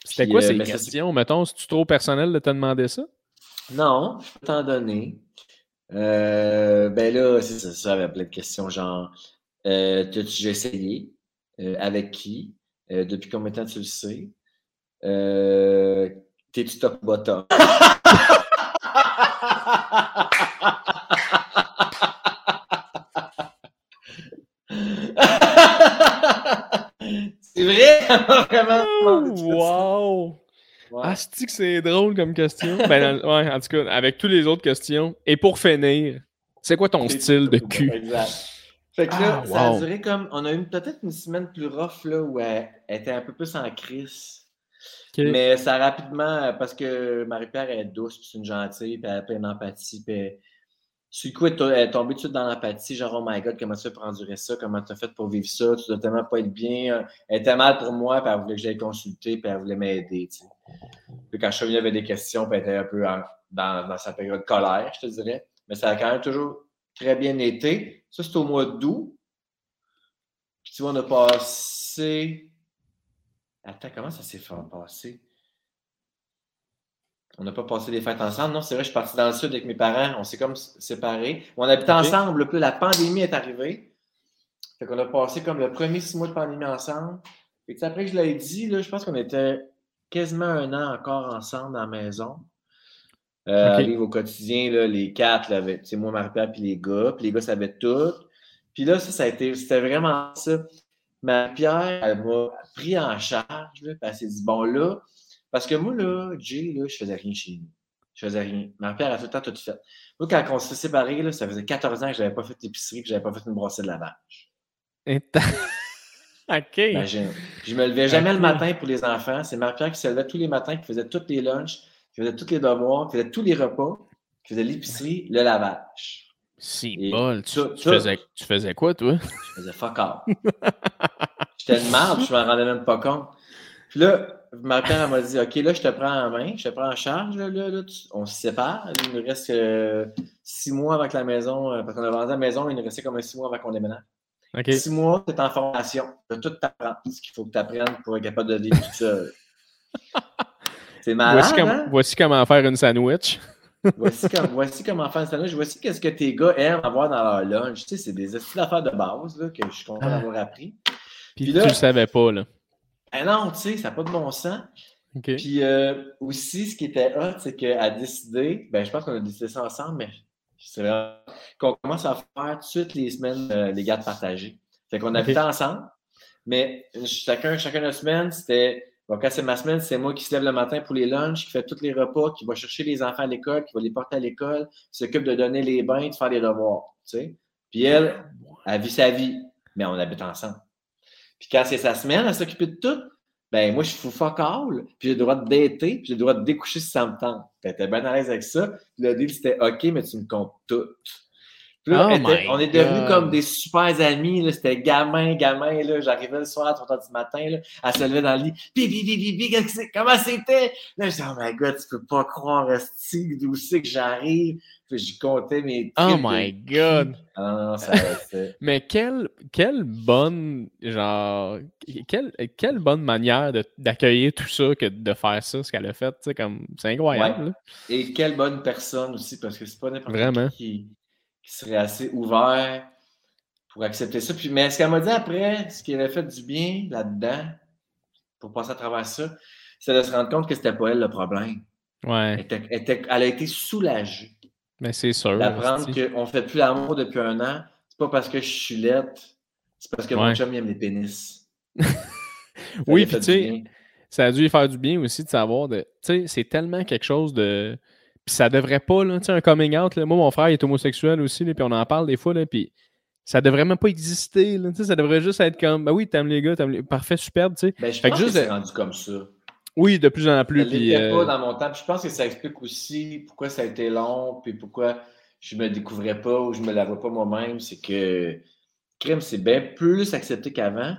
C'était quoi euh, ces questions? Mettons, c'est-tu trop personnel de te demander ça? Non, je peux t'en donner. Euh, ben là, c'est ça, ça avait plein de questions, genre, euh, t'as-tu essayé? avec qui? Euh, depuis combien de temps tu le sais? Euh, T'es-tu top bottom? [LAUGHS] vrai? Vraiment? wow! Ouais. Ah, que c'est drôle comme question. ben, ouais, en tout cas, avec toutes les autres questions. Et pour finir, c'est quoi ton style de cul? Exact. Fait que là, ah, ça a duré comme. On a eu peut-être une semaine plus rough, là, où elle, était un peu plus en crise. Mais ça a rapidement, parce que Marie-Pierre est douce, puis c'est une gentille, puis elle a plein d'empathie, puis sur le coup, elle est tombée tout de suite dans l'empathie, genre, oh my god, comment tu as pour endurer ça? Comment tu as fait pour vivre ça? Tu dois tellement pas être bien. Elle était mal pour moi, puis elle voulait que j'aille consulter, puis elle voulait m'aider, tu sais. Puis quand je suis avait des questions, puis elle était un peu dans, dans, sa période colère, je te dirais. Mais ça a quand même toujours très bien été. Ça, c'est au mois d'août. Puis tu vois, on a passé. Attends, comment ça s'est fait passer? On n'a pas passé des fêtes ensemble. Non, c'est vrai, je suis parti dans le sud avec mes parents. On s'est comme séparés. On habitait ensemble. Puis la pandémie est arrivée. Fait qu'on a passé comme le premier six mois de pandémie ensemble. Et après que je l'ai dit, là, je pense qu'on était quasiment un an encore ensemble dans la maison. Euh, okay. au quotidien, là, les quatre, c'est moi, Marie-Pierre, puis les gars. Puis les gars savaient tout. Puis là, ça, ça a été, c'était vraiment ça. Marie-Pierre, elle m'a pris en charge. Là, puis elle s'est dit, bon là, parce que moi, là, Jay, là, je faisais rien chez nous. Je faisais rien. Ma père a tout le temps tout fait. Moi, quand on s'est séparés, là, ça faisait 14 ans que je n'avais pas fait d'épicerie, que je n'avais pas fait une brossée de lavage. [LAUGHS] OK. Imagine. Je me levais jamais le matin pour les enfants. C'est ma pierre qui se levait tous les matins, qui faisait tous les lunchs, qui faisait tous les devoirs, qui faisait tous les repas, qui faisait l'épicerie, le lavage. Si bol. Tu, tu, faisais, tu, faisais, quoi, toi? Je faisais fuck off. J'étais une merde, je m'en rendais même pas compte. Puis là, ma mère m'a dit OK, là, je te prends en main, je te prends en charge. Là, là, on se sépare. Il nous reste euh, six mois avec la maison, euh, parce qu'on a vendu la maison, il nous restait comme un six mois avant qu'on déménage. Six mois, c'est en formation. Tu tout t'apprendre ce qu'il faut que tu apprennes pour être capable de vivre tout seul. [LAUGHS] c'est malade. Voici, hein? voici, comment faire une sandwich. [LAUGHS] voici, voici, comment faire une sandwich. Voici qu'est-ce que tes gars aiment avoir dans leur lunch. Tu sais, c'est des affaires de base là, que je suis content ah. d'avoir appris. Puis, Puis là, tu le savais pas, là. Ah non, tu sais, ça n'a pas de bon sens. Puis euh, aussi, ce qui était hot, c'est qu'elle a décidé, ben je pense qu'on a décidé ça ensemble, mais c'est vrai qu'on commence à faire tout de suite les semaines euh, les gardes partagées. Fait qu'on habitait ensemble, mais chacun, chacun notre semaine, c'était Bon, quand c'est ma semaine, c'est moi qui se lève le matin pour les lunchs, qui fait tous les repas, qui va chercher les enfants à l'école, qui va les porter à l'école, qui s'occupe de donner les bains, de faire les devoirs. Tu sais? Puis elle, elle vit sa vie, mais on habite ensemble. Puis quand c'est sa semaine à s'occuper de tout, ben moi, je suis fuck all, puis j'ai le droit de dater, puis j'ai le droit de découcher si ça me tente. Elle était bien à l'aise avec ça. Puis le deal, c'était OK, mais tu me comptes tout. Là, oh on est devenus comme des super amis. C'était gamin, gamin. J'arrivais le soir à 3 h du matin. Là, elle se levait dans le lit. Pi, pi, pi, pi, comment c'était? Là, je disais, oh my god, tu peux pas croire, Asti, d'où c'est que j'arrive? Puis je comptais mes Oh my god! Ah non, ça [LAUGHS] Mais quelle, quelle bonne, genre, quelle, quelle bonne manière d'accueillir tout ça que de faire ça, ce qu'elle a fait. comme, c'est incroyable. Et quelle bonne personne aussi, parce que c'est pas n'importe qui qui serait assez ouvert pour accepter ça. Puis, mais ce qu'elle m'a dit après, ce qui avait fait du bien là-dedans, pour passer à travers ça, c'est de se rendre compte que c'était pas elle le problème. Ouais. Elle, a été soulagée. Mais c'est sûr. D'apprendre qu'on ne fait plus l'amour depuis un an, c'est pas parce que je suis lettre, c'est parce que mon chum aime les pénis. [LAUGHS] oui, puis tu sais, ça a dû lui faire du bien aussi de savoir de. Tu sais, c'est tellement quelque chose de puis ça devrait pas, là, un coming out. Là. Moi, mon frère est homosexuel aussi, puis on en parle des fois, là, puis ça devrait même pas exister. Là, ça devrait juste être comme, ben oui, t'aimes les gars, t'aimes les... parfait, superbe, tu sais. Ben, je pense que, c'est rendu comme ça. Oui, de plus en plus. Ça puis, euh... pas dans mon temps. Puis je pense que ça explique aussi pourquoi ça a été long, puis pourquoi je me découvrais pas ou je me l'avais pas moi-même. C'est que crime, c'est bien plus accepté qu'avant.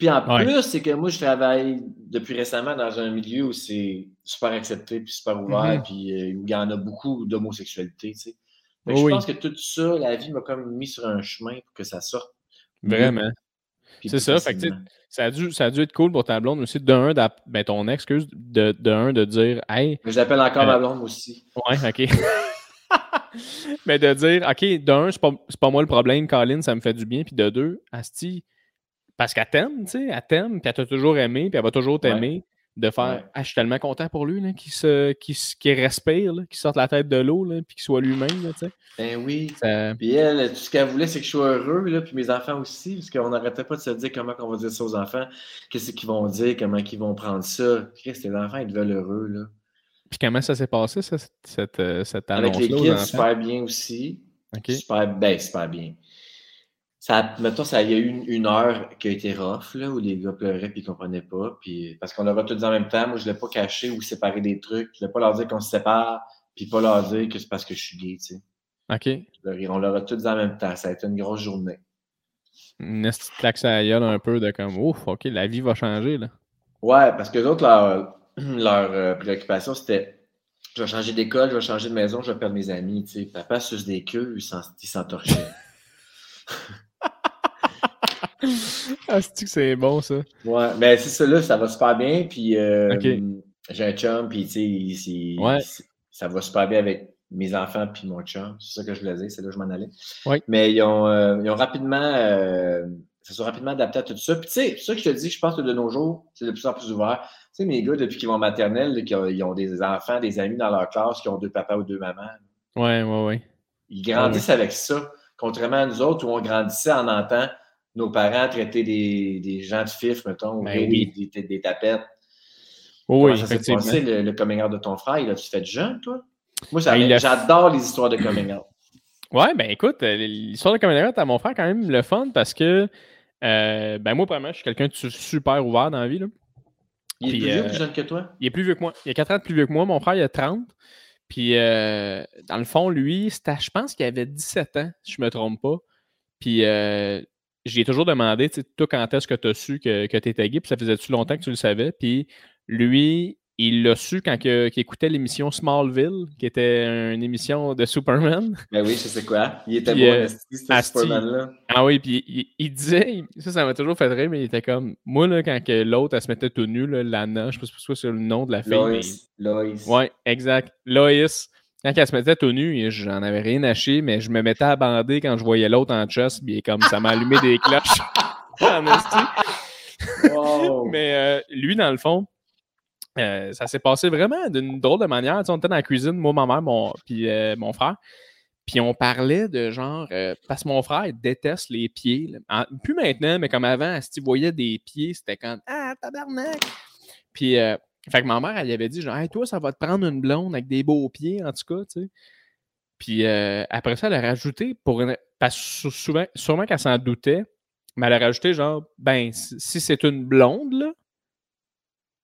Puis en plus, c'est que moi, je travaille depuis récemment dans un milieu où c'est super accepté, puis super ouvert, mm-hmm. puis euh, où il y en a beaucoup d'homosexualité, tu sais. Je pense que tout ça, la vie m'a comme mis sur un chemin pour que ça sorte. Vraiment. C'est ça. Fait que, ça, a dû, ça a dû être cool pour ta blonde aussi, de un, ben, ton ex, excuse, de, de un, de dire Hey. Mais j'appelle encore ma euh, blonde aussi. Ouais, OK. [LAUGHS] Mais de dire OK, d'un, c'est pas, pas moi le problème, Colin, ça me fait du bien. Puis de deux, Asti, parce qu'elle t'aime, tu sais, elle t'aime, puis elle t'a toujours aimé, puis elle va toujours t'aimer. De faire, ah, je suis tellement content pour lui, qu'il se, respire, qu'il sorte la tête de l'eau, puis qu'il soit lui-même, tu sais. Ben oui. Puis elle, tout ce qu'elle voulait, c'est que je sois heureux, là, puis mes enfants aussi, parce qu'on n'arrêtait pas de se dire comment on va dire ça aux enfants, qu'est-ce qu'ils vont dire, comment ils vont prendre ça. Que les enfants, ils veulent heureux, là. Puis comment ça s'est passé, ça, cette, euh, cette annonce Avec les kids, super bien aussi. Super, ben, super bien. Ça, mettons, ça, il y a eu une, heure qui a été rough, là, où les gars pleuraient et ils comprenaient pas. Puis, parce qu'on leur a tout dit en même temps. Moi, je ne l'ai pas caché ou séparé des trucs. Je ne l'ai pas leur dire qu'on se sépare, puis pas leur dire que c'est parce que je suis gay, tu sais. OK. On leur a tout dit en même temps. Ça a été une grosse journée. Une petite claque à un peu de comme, ouf, OK, la vie va changer, là. Ouais, parce que les autres, leur, [CLEARS THROAT] leur euh, préoccupation, c'était je vais changer d'école, je vais changer de maison, je vais perdre mes amis. Tu sais. Papa suce des queues, il s'entorchait. [LAUGHS] ah, c'est que c'est bon, ça? Ouais, mais c'est ça, là, ça va super bien. Puis euh, j'ai un chum, puis tu sais, ça va super bien avec mes enfants puis mon chum. C'est ça que je voulais dire, c'est là que je m'en allais. Ouais. Mais ils ont, euh, ils ont rapidement, euh, ça sont rapidement adaptés à tout ça. Puis tu sais, c'est ça que je te dis, je pense que de nos jours, c'est de plus en plus ouvert. Tu sais, mes gars, depuis qu'ils vont en maternelle, ils ont des enfants, des amis dans leur classe qui ont deux papas ou deux mamans. Ouais, ouais, ouais. Ils grandissent avec ça. Contrairement à nous autres où on grandissait en entendant nos parents traiter des, des gens de fif, mettons, ben ou des, tapettes. oui, ça effectivement. passé le, le coming out de ton frère? Il a-tu fait jeune, toi? Moi, ben, j'adore les histoires de coming out. Ouais, ben écoute, euh, l'histoire de coming out à mon frère, quand même, le fun parce que, euh, ben moi, vraiment, je suis quelqu'un de super ouvert dans la vie. Là. Il est plus vieux ou plus euh, jeune que toi? Il est plus vieux que moi. Il a 4 ans de plus vieux que moi. Mon frère, il a 30. Puis, euh, dans le fond, lui, je pense qu'il avait 17 ans, si je ne me trompe pas. Puis, euh, j'ai toujours demandé, tu sais, toi, quand est-ce que tu as su que, que tu étais gay? Puis, ça faisait-tu longtemps que tu le savais? Puis, lui, il l'a su quand il, écoutait l'émission Smallville, qui était une émission de Superman. Ben oui, je sais quoi. Il était beau, euh, ce Superman-là. Ah oui, puis il, disait, ça, ça m'a toujours fait rire, mais il était comme, moi, là, quand l'autre, elle se mettait tout nu, là, Lana, je ne sais pas si c'est le nom de la fille. Loïs. Loïs. Ouais, exact. Loïs. Quand elle se mettait tout nu, j'en avais rien à chier, mais je me mettais à bander quand je voyais l'autre en chest, puis comme ça m'a allumé des cloches. [LAUGHS] en wow. Mais euh, lui, dans le fond, euh, ça s'est passé vraiment d'une drôle de manière. on était dans la cuisine, moi, ma mère, mon, puis euh, mon frère. Puis on parlait de genre, euh, parce que mon frère il déteste les pieds. plus maintenant, mais comme avant, si tu voyais des pieds, c'était quand Ah, tabarnak! Puis, fait que ma mère, elle lui avait dit genre, hey, toi, ça va te prendre une blonde avec des beaux pieds, en tout cas, tu sais. Puis après ça, elle a rajouté, pour parce que souvent, sûrement qu'elle s'en doutait, mais elle a rajouté genre, ben, si c'est une blonde, là,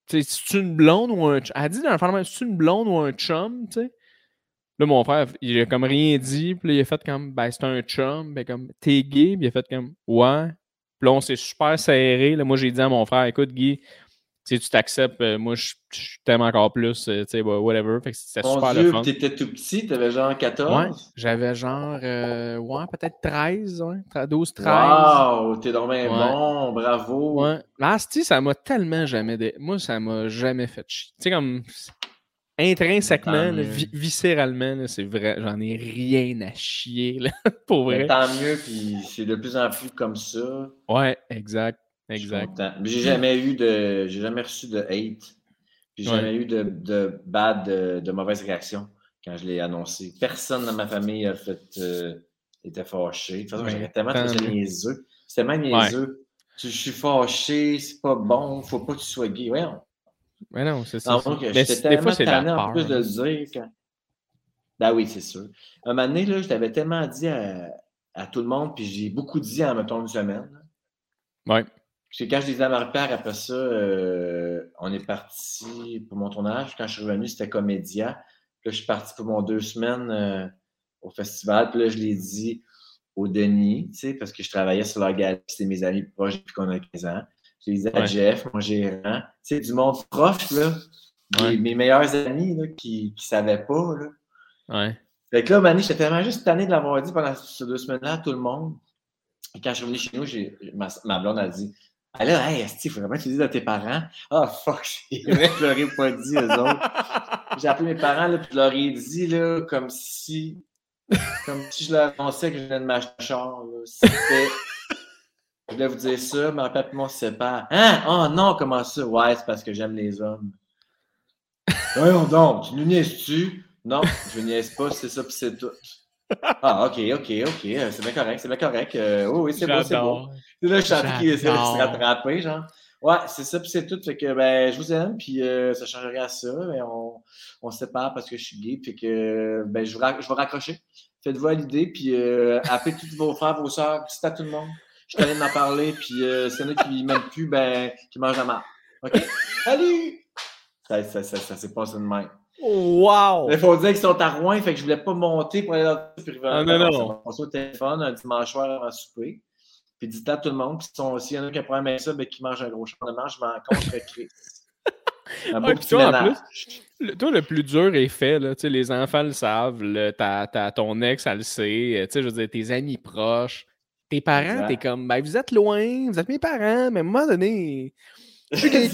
c'est une blonde ou un. Elle dit dans le fond, c'est une blonde ou un chum, tu sais. Là, mon frère, il a comme rien dit. Puis là, il a fait comme, ben, c'est un chum. Ben, comme, t'es gay. Puis il a fait comme, ouais. Puis là, on s'est super serré. Là, moi, j'ai dit à mon frère, écoute, Guy, tu t'acceptes, euh, moi, je, t'aime encore plus, euh, tu sais, whatever. Fait que c'était super Dieu, le fun. t'étais tout petit, t'avais genre 14? Ouais, j'avais genre, euh, ouais, peut-être 13, ouais, 12, 13. Wow, t'es dormi ouais. bon, bravo. Ouais. L'asti, ça m'a tellement jamais, dé... moi, ça m'a jamais fait chier. Tu sais, comme, intrinsèquement, viscéralement, c'est vrai, j'en ai rien à chier, là, [LAUGHS] pour vrai. tant mieux, puis c'est de plus en plus comme ça. Ouais, exact. Exact. J'ai jamais eu de. J'ai jamais reçu de hate. J'ai jamais eu de, de bad, de, mauvaise réaction quand je l'ai annoncé. Personne dans ma famille a fait euh, était fâché. De toute façon, j'avais tellement trouvé niaiseux. C'était tellement niaiseux. Je suis fâché, c'est pas bon, faut pas que tu sois gay. Ouais, Mais non, c'est ça. J'étais tellement tanné en plus de le dire. Quand... Ben oui, c'est sûr. Un moment donné, là, je t'avais tellement dit à, à, tout le monde, puis j'ai beaucoup dit en, mettons, une semaine. Ouais. Quand je disais à Marie-Pierre, après ça, euh, on est parti pour mon tournage. Quand je suis revenu, c'était Comédia. Puis là, je suis parti pour mon deux semaines euh, au festival. Puis là, je l'ai dit au Denis, tu sais, parce que je travaillais sur la galerie, c'était mes amis proches depuis qu'on a 15 ans. Je l'ai dit à Jeff, mon gérant. Tu sais, du monde proche, là. Mes meilleurs amis, là, qui ne savaient pas, là. Ouais. Fait que là, Mani, j'étais tellement juste tanné de l'avoir dit pendant ces deux semaines-là à tout le monde. Et quand je suis revenu chez nous, ma, ma blonde a dit ah là, hey, il faut vraiment que tu dises à tes parents. Ah, oh, fuck, [LAUGHS] je leur ai pas dit aux autres. J'ai appelé mes parents, là, puis je leur ai dit, là, comme si, comme si je leur annonçais que je venais de un char, C'était Je voulais vous dire ça, mais en fait, on se sépare. Hein? Oh non, comment ça? Ouais, c'est parce que j'aime les hommes. Voyons donc, tu nous niaises-tu? Non, je niaise pas, c'est ça, puis c'est tout. Ah, ok, ok, ok, c'est bien correct, c'est bien correct. Euh, oui, oui, c'est bon, c'est bon. Là, je sentais qu'il essaie de se rattraper, genre. Ouais, c'est ça, puis c'est tout. Fait que, ben, je vous aime, puis euh, ça ne change rien à ça. Mais on, on se sépare parce que je suis gay, puis que, ben, je, je vais raccrocher. Faites-vous à l'idée, puis euh, appelez tous vos frères, vos soeurs, c'est à tout le monde. Je suis allé m'en parler, puis euh, c'est qui ne m'aiment plus, ben, qui mangent la marde. OK? Salut! Ça, ça, ça, ça s'est passé de même. Wow! Il faut dire qu'ils sont à Rouen, fait que je voulais pas monter pour aller dans le puis Ah non, non. On au téléphone un dimanche soir avant souper. Puis dit à tout le monde. Puis s'il y en a qui a un problème avec ça, ben, qui mange un gros champ de manche, je m'en contre Chris. [LAUGHS] Un beau petit toi, en plus, le, toi, le plus dur est fait. Là, les enfants le savent. Là, ton ex, elle le sait. Je veux dire, tes amis proches. Tes parents, t'es comme, ben, vous êtes loin, vous êtes mes parents, mais à un moment donné, je suis [LAUGHS] gay.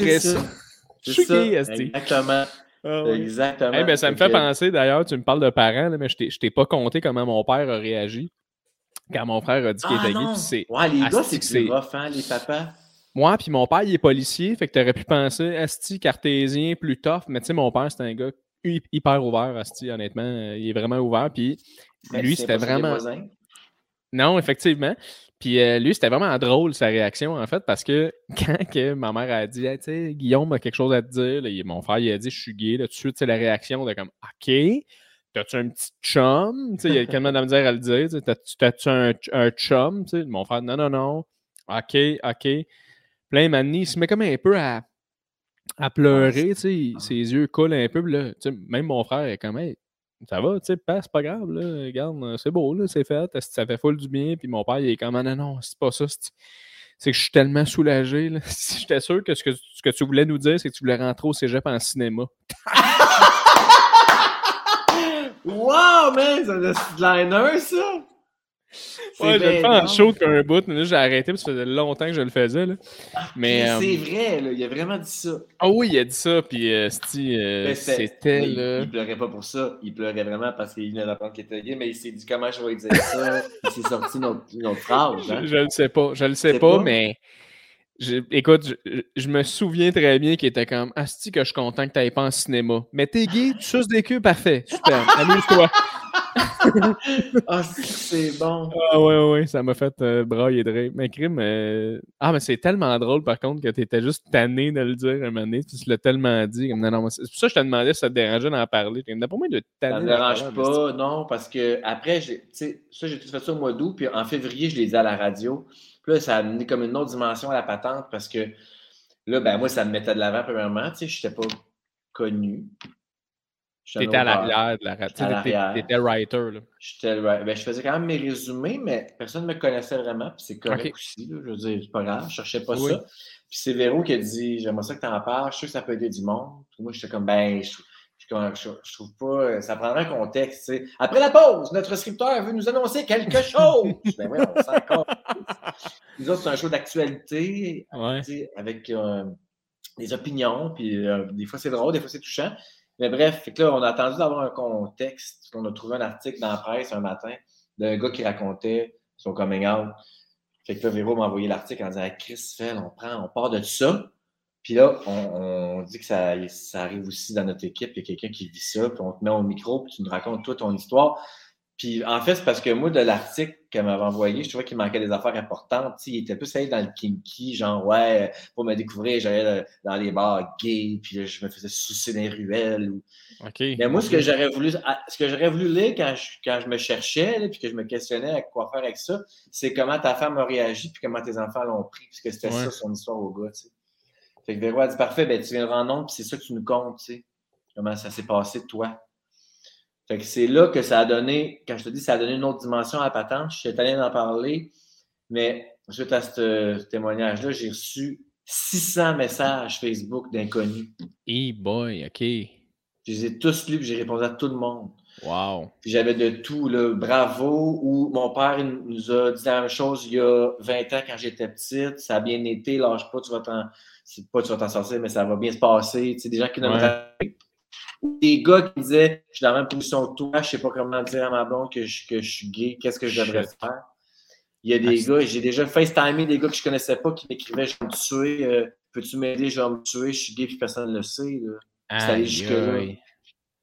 Je suis gay, Exactement. Ah Exactement. Eh ben, ça me fait penser, d'ailleurs, tu me parles de parents, là, mais je t'ai pas compté comment mon père a réagi quand mon frère a dit qu'il ah, était gay. C'est ouais, les gars, c'est plus rough, hein, les papas. Moi, puis mon père, il est policier, fait que t'aurais pu penser, Asti, cartésien, plus tough, mais tu sais, mon père, c'est un gars hyper ouvert, Asti, honnêtement. Euh, il est vraiment ouvert, puis ben, lui, c'était vraiment. Non, effectivement. Puis euh, lui, c'était vraiment drôle sa réaction, en fait, parce que [LAUGHS] quand que ma mère a dit, tu sais, Guillaume a quelque chose à te dire, mon frère, il a dit, je suis gay, là, tout de suite, c'est la réaction de comme, OK, t'as-tu un petit chum? Tu sais, il y a quelqu'un de la misère à le dire, t'as-tu un, un, chum? Tu sais, mon frère, non, non, non. OK, OK. Plein Manny, il se met comme un peu à, à pleurer, tu sais, ses yeux coulent un peu, là, tu sais, même mon frère est comme, hey, ça va, tu sais, c'est pas grave, là, regarde, euh, c'est beau, là, c'est fait, ça fait full du bien, puis mon père, il est comme, ah, non, non, c'est pas ça, c'est que je suis tellement soulagé, là. [LAUGHS] J'étais sûr que ce, que tu voulais nous dire, c'est que tu voulais rentrer au cégep en cinéma. [LAUGHS] wow, man, c'est un liner, ça! Ouais, je le fais en show qu'un bout, mais là, j'ai arrêté parce que ça faisait longtemps que je le faisais. Là. Ah, mais c'est euh, vrai, là, il a vraiment dit ça. Ah oui, il a dit ça, puis euh, euh c'était. Là... Il, pleurait pas pour ça, il pleurait vraiment parce qu'il venait d'apprendre qu'il était gay, mais il s'est dit comment je vais dire ça? il s'est sorti notre, notre phrase. Hein? Je, ne le sais pas, je le sais pas, mais. écoute, je, me souviens très bien qu'il était comme Asti que je suis content que tu n'ailles pas en cinéma. Mais t'es gay, tu suces des queues, parfait. Super, amuse-toi [LAUGHS] ah, c'est bon. Ah ouais, ouais, ça m'a fait euh, brailler de rire. Mais crime, euh, ah, mais c'est tellement drôle par contre que tu étais juste tanné de le dire un moment donné. Tu l'as tellement dit. Comme, non, non, c'est pour ça que je te demandais si ça te dérangeait d'en parler. Pour moi de tanner. Ça me dérange pas, non, parce que après, tu sais, ça, j'ai tout fait ça au mois d'août, puis en février, je l'ai dit à la radio. Puis là, ça a amené comme une autre dimension à la patente parce que là, ben moi, ça me mettait de l'avant, premièrement. Tu sais, je n'étais pas connu. T'étais à l'arrière de la radio. T'étais writer. Là. Ben, je faisais quand même mes résumés, mais personne ne me connaissait vraiment. Puis c'est correct aussi. Là, je veux dire, c'est pas grave. Je cherchais pas ça. Puis c'est Véro qui a dit J'aimerais ça que tu en parles. Je suis sûr que ça peut aider du monde. Puis moi, j'étais comme Ben, je, je, trouve pas. Euh, ça prendrait un contexte. Après la pause, notre scripteur veut nous annoncer quelque [LAUGHS] chose. ben oui, on sait encore. Nous autres, c'est un show d'actualité avec euh, des opinions. Puis euh, des fois, c'est drôle, des fois, c'est touchant. Mais bref, là, on a attendu d'avoir un contexte. On a trouvé un article dans la presse un matin d'un gars qui racontait son coming out. Fait que là, Véro m'a envoyé l'article en disant Chris Fell, on prend, on part de ça. Puis là, on, dit que ça, ça, arrive aussi dans notre équipe. Il y a quelqu'un qui vit ça, puis on te met au micro, puis tu nous racontes toute ton histoire. Puis en fait, c'est parce que moi, de l'article qu'elle m'avait envoyé, je trouvais qu'il manquait des affaires importantes. il était plus allé dans le kinky, genre, ouais, pour me découvrir, j'allais dans les bars gays, puis je me faisais sucer dans les ruelles. Ou... Mais moi, ce que j'aurais voulu, ce que j'aurais voulu lire quand je, quand je me cherchais, puis que je me questionnais à quoi faire avec ça, c'est comment ta femme a réagi, puis comment tes enfants l'ont pris, puisque c'était ça son histoire au gars. Fait que Véro a dit, parfait, ben, tu viens de rendre compte, puis c'est ça que tu nous comptes, tu sais. Comment ça s'est passé toi? Fait que c'est là que ça a donné, quand je te dis, ça a donné une autre dimension à la patente. Je suis allé en parler, mais suite à ce, témoignage-là, j'ai reçu 600 messages Facebook d'inconnus. Hey boy, OK. Je les ai tous lus, puis j'ai répondu à tout le monde. Wow. Puis j'avais de tout, là, bravo, ou mon père nous a dit la même chose il y a 20 ans quand j'étais petite, ça a bien été, lâche pas, tu vas t'en, pas tu vas t'en sortir, mais ça va bien se passer. Tu sais, des gens qui n'ont des gars qui disaient Je suis dans la même position que toi, je sais pas comment dire à ma blonde que je, que je suis gay, qu'est-ce que je devrais faire. Il y a des gars, j'ai déjà FaceTimé des gars que je connaissais pas qui m'écrivaient Je vais me tuer, euh, peux-tu m'aider, je vais me tuer, je suis gay puis personne ne le sait. C'est allé jusque-là.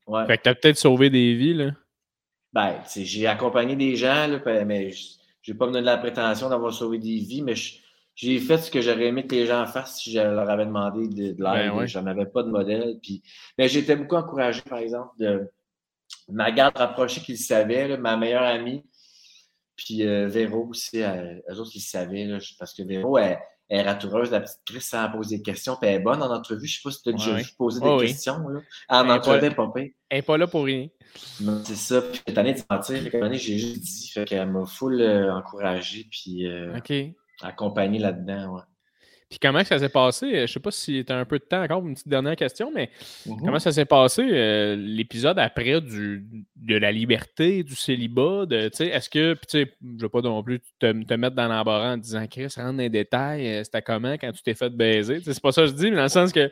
Ouais. Fait que t'as peut-être sauvé des vies, là. Ben, j'ai accompagné des gens, là, mais j'ai pas mené de la prétention d'avoir sauvé des vies, mais j'ai fait ce que j'aurais aimé que les gens fassent si je leur avais demandé de, l'aide. Ben J'en avais pas de modèle. Puis, mais j'étais beaucoup encouragé, par exemple, de ma garde rapprochée qui le savait, ma meilleure amie, puis euh, Véro aussi, eux autres, ils le savaient, là, parce que Véro, elle, elle est ratoureuse, la petite Chris, sans poser des questions, puis elle est bonne en entrevue. Je sais pas si tu as déjà vu poser des questions. Là. En entrevue, pas, Elle n'est pas là pour rien. C'est ça. Puis cette année de mentir, cette année, j'ai juste dit, fait qu'elle m'a full euh, encouragé, puis euh, accompagné là-dedans. Ouais. Puis comment ça s'est passé? Euh, je ne sais pas si tu as un peu de temps encore une petite dernière question, mais mm-hmm. comment ça s'est passé euh, l'épisode après du, de la liberté, du célibat? Est-ce que, je ne veux pas non plus te, te mettre dans l'embarras en disant Chris, rentre dans les détails, euh, c'était comment quand tu t'es fait baiser? C'est pas ça que je dis, mais dans le sens que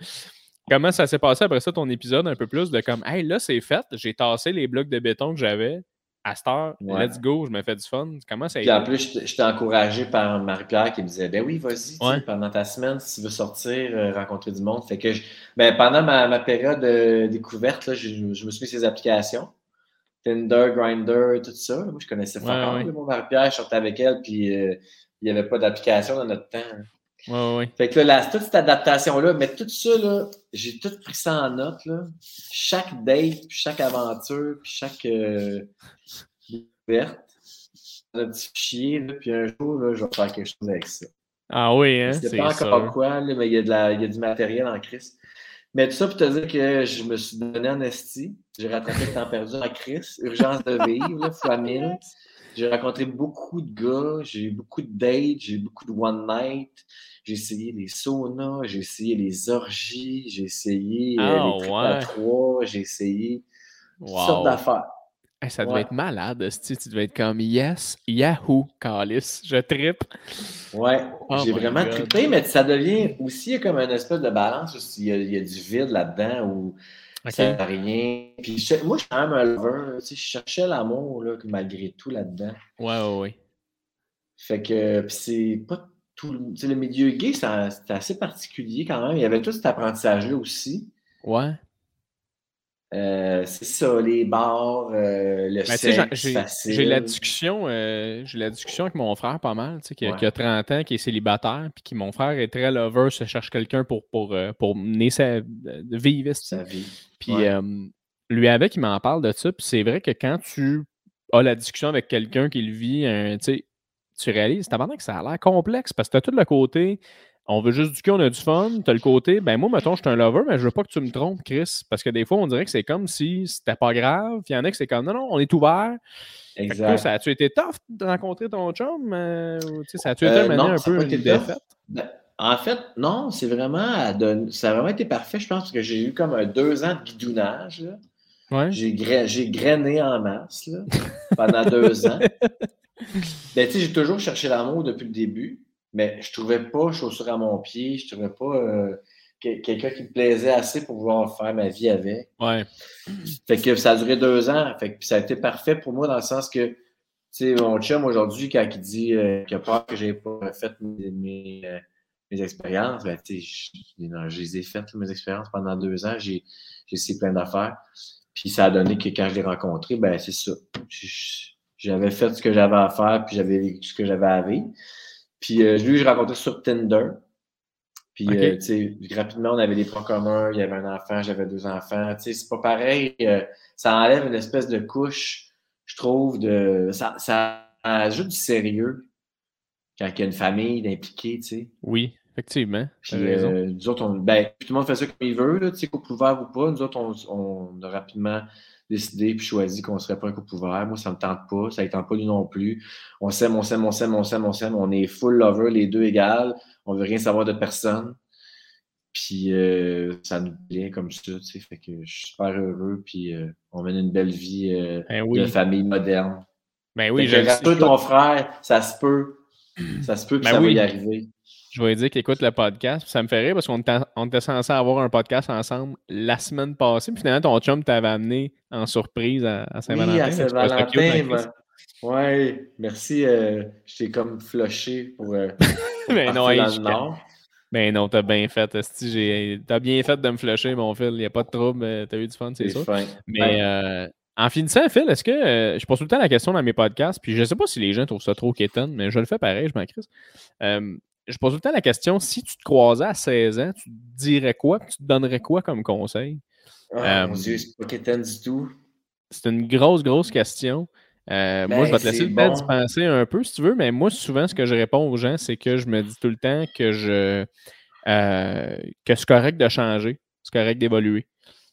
comment ça s'est passé après ça, ton épisode un peu plus de comme Hey, là, c'est fait, j'ai tassé les blocs de béton que j'avais à cette heure, let's go, je me fais du fun. Comment ça a Puis en plus, j'étais encouragé par Marie-Pierre qui me disait Ben oui, vas-y, pendant ta semaine, si tu veux sortir, euh, rencontrer du monde. Fait que ben, pendant ma, période de découverte, je, me suis mis ces applications. Tinder, Grinder, tout ça. Moi, je connaissais pas ouais, Marie-Pierre, je sortais avec elle, puis euh, il n'y avait pas d'application dans notre temps. Ouais, ouais. Fait que là, toute cette adaptation-là, mais tout ça, j'ai tout pris ça en note. Là. Chaque date, puis chaque aventure, puis chaque euh, découverte, un petit fichier, puis un jour, là, je vais faire quelque chose avec ça. Ah oui, hein? C'est pas encore quoi, là, mais il y, a de la, il y a du matériel en crise. Mais tout ça pour te dire que je me suis donné en esti. J'ai rattrapé le temps perdu en crise. Urgence de vivre, fois mille. J'ai rencontré beaucoup de gars, j'ai eu beaucoup de dates, j'ai eu beaucoup de one night. J'ai essayé les saunas, j'ai essayé les orgies, j'ai essayé oh, les à trois, j'ai essayé toutes sortes d'affaires. ça devait être malade, tu devais être comme Yes, Yahoo, Calis, je trippe. Ouais, oh j'ai vraiment trippé, mais ça devient aussi comme une espèce de balance. Il y a, il y a du vide là-dedans où ça n'a rien. Puis moi, je suis quand même un lover. je cherchais l'amour malgré tout là-dedans. Ouais, ouais, ouais. Fait que c'est pas le milieu gay, c'était assez particulier quand même. Il y avait tout cet apprentissage-là aussi. Ouais. Euh, c'est ça, les bars, euh, le sexe, J'ai la discussion, euh, j'ai la discussion avec mon frère pas mal, qui, a 30 ans, qui est célibataire, puis qui mon frère est très lover, se cherche quelqu'un pour, pour, pour mener sa vie, sa vie. Puis lui avec, il m'en parle de ça, puis c'est vrai que quand tu as la discussion avec quelqu'un qui le vit, tu sais, tu réalises, que ça a l'air complexe parce que tu as tout le côté, on veut juste du cul, on a du fun. Tu as le côté, ben moi, mettons, je suis un lover, mais je veux pas que tu me trompes, Chris. Parce que des fois, on dirait que c'est comme si c'était pas grave. Puis il y en a que c'est comme, non, non, on est ouvert. Exact. ça a-tu été tough de rencontrer ton chum? Euh, ça a-tu été euh, un peu une défaite? Ben, en fait, non, c'est vraiment, ça a vraiment été parfait, je pense, parce que j'ai eu comme un deux ans de guidounage. Ouais. J'ai, grainé en masse là, pendant deux [LAUGHS] ans. Ben, j'ai toujours cherché l'amour depuis le début, mais je trouvais pas chaussure à mon pied, je trouvais pas euh, quelqu'un qui me plaisait assez pour pouvoir faire ma vie avec. Ouais. Fait que ça a duré deux ans. Fait que ça a été parfait pour moi dans le sens que, tu sais, mon chum aujourd'hui, quand il dit euh, qu'il a peur que j'ai pas fait mes, euh, expériences, ben, tu sais, je, les ai faites, mes expériences pendant deux ans. J'ai essayé plein d'affaires. Puis ça a donné que quand je l'ai rencontré, ben, c'est ça. J'avais fait ce que j'avais à faire, puis j'avais vécu ce que j'avais à vivre. Puis euh, lui, je rencontré sur Tinder. Puis, euh, tu sais, rapidement, on avait des points communs. Il y avait un enfant, j'avais deux enfants. Tu sais, c'est pas pareil. Euh, ça enlève une espèce de couche, je trouve, de. Ça, ça ajoute du sérieux quand il y a une famille d'impliqués, tu sais. Oui, effectivement. Puis, nous autres, on, ben, tout le monde fait ça comme il veut, tu sais, couple ouvert ou pas. Nous autres, on, on a rapidement décidé puis choisi qu'on ne serait pas un couple ouvert. Moi, ça ne me tente pas. Ça ne tente pas lui non plus. On s'aime, on s'aime, on s'aime, on s'aime, on s'aime. On est full lover, les deux égales. On ne veut rien savoir de personne. Puis euh, ça nous plaît comme ça, tu sais. Fait que je suis super heureux. Puis euh, on mène une belle vie euh, ben de famille moderne. Ben oui, je peu ton frère, ça se peut. Ça se peut que ben ça va y arriver je vais dire qu'il écoute le podcast. Ça me fait rire parce qu'on était, censé avoir un podcast ensemble la semaine passée. Puis finalement, ton chum t'avait amené en surprise à, Saint-Valentin. Oui, à Saint-Valentin. Ouais, merci. Euh, je t'ai comme flushé pour. Euh, Mais [LAUGHS] non, Ben non, t'as bien fait. T'as bien fait de me flusher, mon fil. Il n'y a pas de trouble. Euh, t'as eu du fun, c'est ça. Mais euh, en finissant, Phil, est-ce que. je pose tout le temps la question dans mes podcasts, puis je ne sais pas si les gens trouvent ça trop quétaine, mais je le fais pareil, je m'en crisse. Je pose tout le temps la question si tu te croisais à 16 ans, tu te dirais quoi, tu te donnerais quoi comme conseil? Oh, mon Dieu, c'est pas quétaine du tout. C'est une grosse, grosse question. Euh, moi, je vais te ben, laisser le temps d'y penser un peu si tu veux, mais moi, souvent, ce que je réponds aux gens, c'est que je me dis tout le temps que je euh, que c'est correct de changer, c'est correct d'évoluer.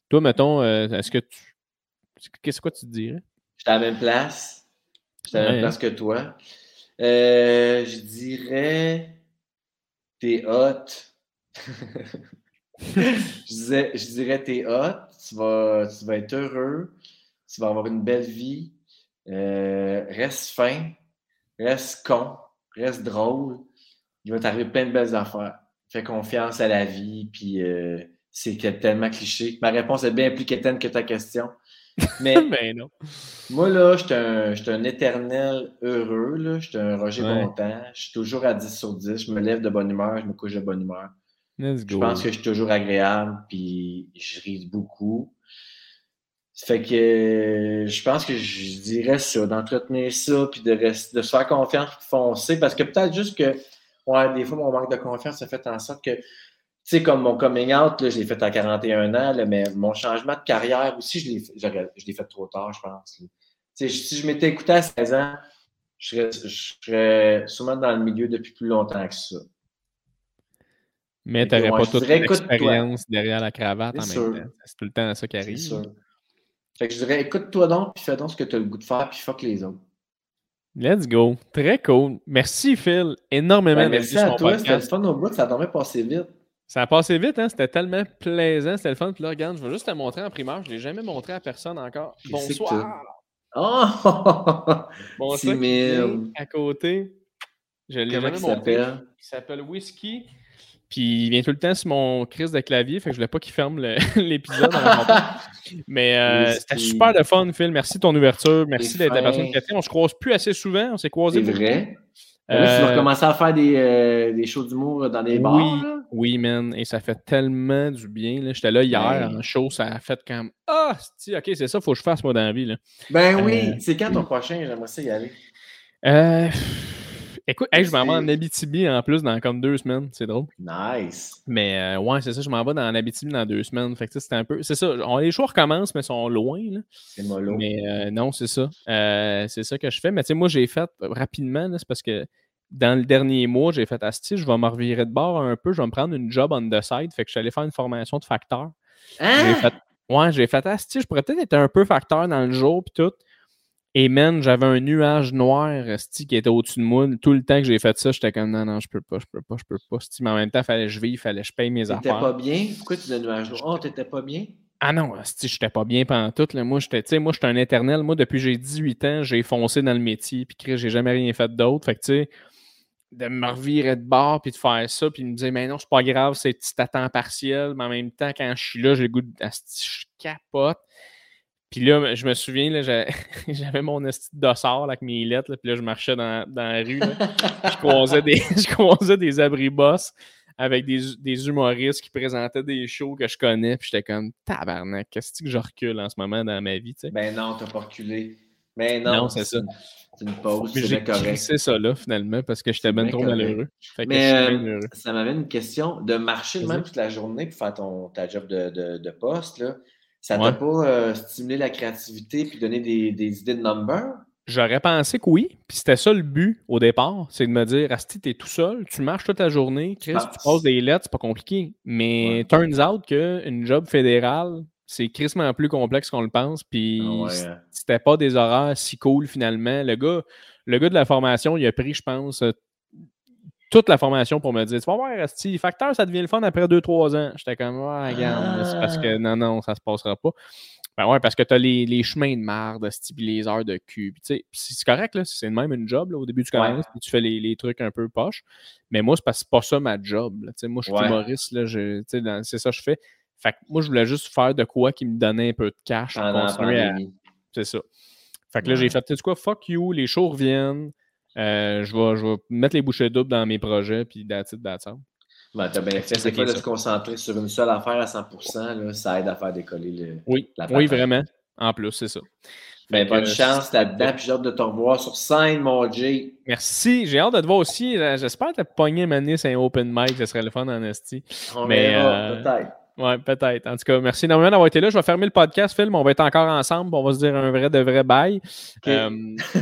Toi, mettons, euh, est-ce que tu. Qu'est-ce que tu te dirais? Je suis à la même place. Je suis à la même place que toi. je dirais t'es hot. [LAUGHS] je, dirais t'es hot, tu vas, tu vas être heureux, tu vas avoir une belle vie euh, reste fin, reste con, reste drôle. Il va t'arriver plein de belles affaires. Fais confiance à la vie, puis euh, c'est tellement cliché. Ma réponse est bien plus quétaine que ta question. Mais [LAUGHS] ben non. moi, là, je suis un, un, éternel heureux. Je suis un Roger Bontemps. Je suis toujours à 10 sur 10. Je me lève de bonne humeur, je me couche de bonne humeur. Je pense que je suis toujours agréable, puis je ris beaucoup. Fait que je pense que je dirais ça, d'entretenir ça, puis de, rester, de se faire confiance, de foncer, parce que peut-être juste que, ouais, des fois, mon manque de confiance a fait en sorte que, sais, comme mon coming out, là, je l'ai fait à 41 ans, mais mon changement de carrière aussi, je l'ai fait trop tard, je pense. sais, Si je m'étais écouté à 16 ans, je serais, je serais sûrement dans le milieu depuis plus longtemps que ça. Mais tu n'aurais pas toute l'expérience derrière la cravate en même temps. C'est tout le temps ça qui arrive. Fait que je dirais, écoute-toi donc, puis fais donc ce que tu as le goût de faire, puis fuck les autres. Let's go. Très cool. Merci, Phil. Énormément. Ben, merci à toi. C'était le fun au bout. Ça a dormi passé vite. Ça a passé vite, hein? C'était tellement plaisant. C'était le fun. Puis là, regarde, je vais juste te montrer en primeur. Je ne l'ai jamais montré à personne encore. Bonsoir. Oh! [LAUGHS] Bonsoir. À côté. Je l'ai jamais montré. Il s'appelle Whisky. Puis il vient tout le temps sur mon crise de clavier, fait que je voulais pas qu'il ferme [LAUGHS] l'épisode. [LAUGHS] Mais euh, c'était super de fun, Phil. Merci de ton ouverture. Merci d'être la personne qui On se croise plus assez souvent. On s'est croisés. C'est vrai. Tu vas recommencer à faire des, euh, des shows d'humour dans des bars. Oui, oui, man. Et ça fait tellement du bien. J'étais là hier en show. Ça a fait comme Ah, ok, c'est ça, faut que je fasse moi dans la vie. Là. Ben oui. Euh, c'est quand ton prochain? J'aimerais ça y aller. Euh. Écoute, je m'en vais en Abitibi en plus dans comme deux semaines. C'est drôle. Nice. Mais euh, ouais, c'est ça, je m'en vais dans Abitibi dans deux semaines. Fait que c'était un peu. C'est ça. On, les choix recommencent, mais sont loin. C'est mollo. Mais euh, non, c'est ça. Euh, c'est ça que je fais. Mais tu sais, moi, j'ai fait rapidement, c'est parce que dans le dernier mois, j'ai fait Asti, je vais me revirer de bord un peu, je vais me prendre une job on the side. Fait que je suis allé faire une formation de facteur. Hein? J'ai fait. Ouais, j'ai fait Asti, je pourrais peut-être être un peu facteur dans le jour puis tout. Et man, j'avais un nuage noir qui était au-dessus de moi. Tout le temps que j'ai fait ça, j'étais comme non, non, je peux pas, je peux pas, je peux pas. Mais en même temps, il fallait que je vive, il fallait que je paye mes affaires. T'étais pas bien? Pourquoi tu dis nuage noir? Oh, t'étais pas bien? Ah non, j'étais pas bien pendant tout. Là. Moi, j'étais, moi, j'étais un éternel. Moi, depuis que j'ai 18 ans, j'ai foncé dans le métier, puis j'ai jamais rien fait d'autre. Fait que, tu sais, de me revirer de bord, puis de faire ça, puis de me dire, mais non, c'est pas grave, c'est petit à temps partiel, mais en même temps, quand je suis là, j'ai le goût de. Je capote. Puis là, je me souviens, [LAUGHS] j'avais mon esti d'ossard avec mes lettres, puis là, je marchais dans, dans la rue. je, croisais des, [LAUGHS] je des abris-boss avec des, des, humoristes qui présentaient des shows que je connais, puis j'étais comme tabarnak, qu'est-ce que je recule en ce moment dans ma vie, tu sais? Ben non, t'as pas reculé. Mais non, non c'est ça. C'est une pause, c'est correct. C'est ça là, finalement, parce que j'étais bien trop malheureux. Mais euh, ça m'avait une question de marcher même toute la journée pour faire ton, ta job de, de, de poste, là. Ça t'a pas euh, stimulé la créativité puis donné des, idées de number? J'aurais pensé que oui, puis c'était ça le but au départ, c'est de me dire, Asti, t'es tout seul, tu marches toute la journée, Chris, tu passes des lettres, c'est pas compliqué. Mais turns out qu'une job fédérale, c'est crissement plus complexe qu'on le pense, puis ah c'était pas des horaires si cool finalement. Le gars, le gars de la formation, il a pris, je pense, toute la formation pour me dire Tu vas voir, Asti, facteur, ça devient le fun après 2-3 ans. J'étais comme Ouais, regarde, c'est parce que ah. non, non, ça se passera pas. Ben ouais, parce que tu as les, les, chemins de marde, les heures de cul. C'est correct, là, c'est même une job là, au début du commences, tu fais les, les, trucs un peu poches. Mais moi, c'est parce que c'est pas ça ma job. Là, moi, je suis humoriste, c'est ça que je fais. Fait que moi, je voulais juste faire de quoi qui me donnait un peu de cash pour continuer à. C'est ça. Fait que là, j'ai fait, tu sais quoi, fuck you, les shows reviennent. Euh, je, vais, je vais mettre les bouchées doubles dans mes projets, puis that's it, that's all. Ben, t'as bien fait. C'est quoi de se concentrer sur une seule affaire à 100%, là, ça aide à faire décoller le, oui. la Oui, vraiment. En plus, c'est ça. Ben, bonne chance là-dedans, puis j'ai hâte de te revoir sur scène, mon Jay. Merci. J'ai hâte de te voir aussi. J'espère te pogner Manis un open mic, ce serait le fun en esti. On Mais, verra, euh, peut-être. Ouais, peut-être. En tout cas, merci énormément d'avoir été là. Je vais fermer le podcast, Phil. mais On va être encore ensemble. On va se dire un vrai de vrai bail. Euh,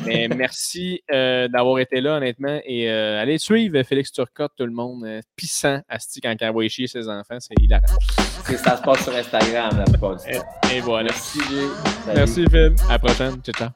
mais merci euh, d'avoir été là, honnêtement. Et euh, allez suivre Félix Turcotte, tout le monde. Euh, pissant, Asti, quand il envoie chier ses enfants. C'est hilarant. C'est- Ça se passe sur Instagram la plupart du Et, temps. et voilà. Merci. Salut. Merci, Phil. À la prochaine. Ciao, ciao.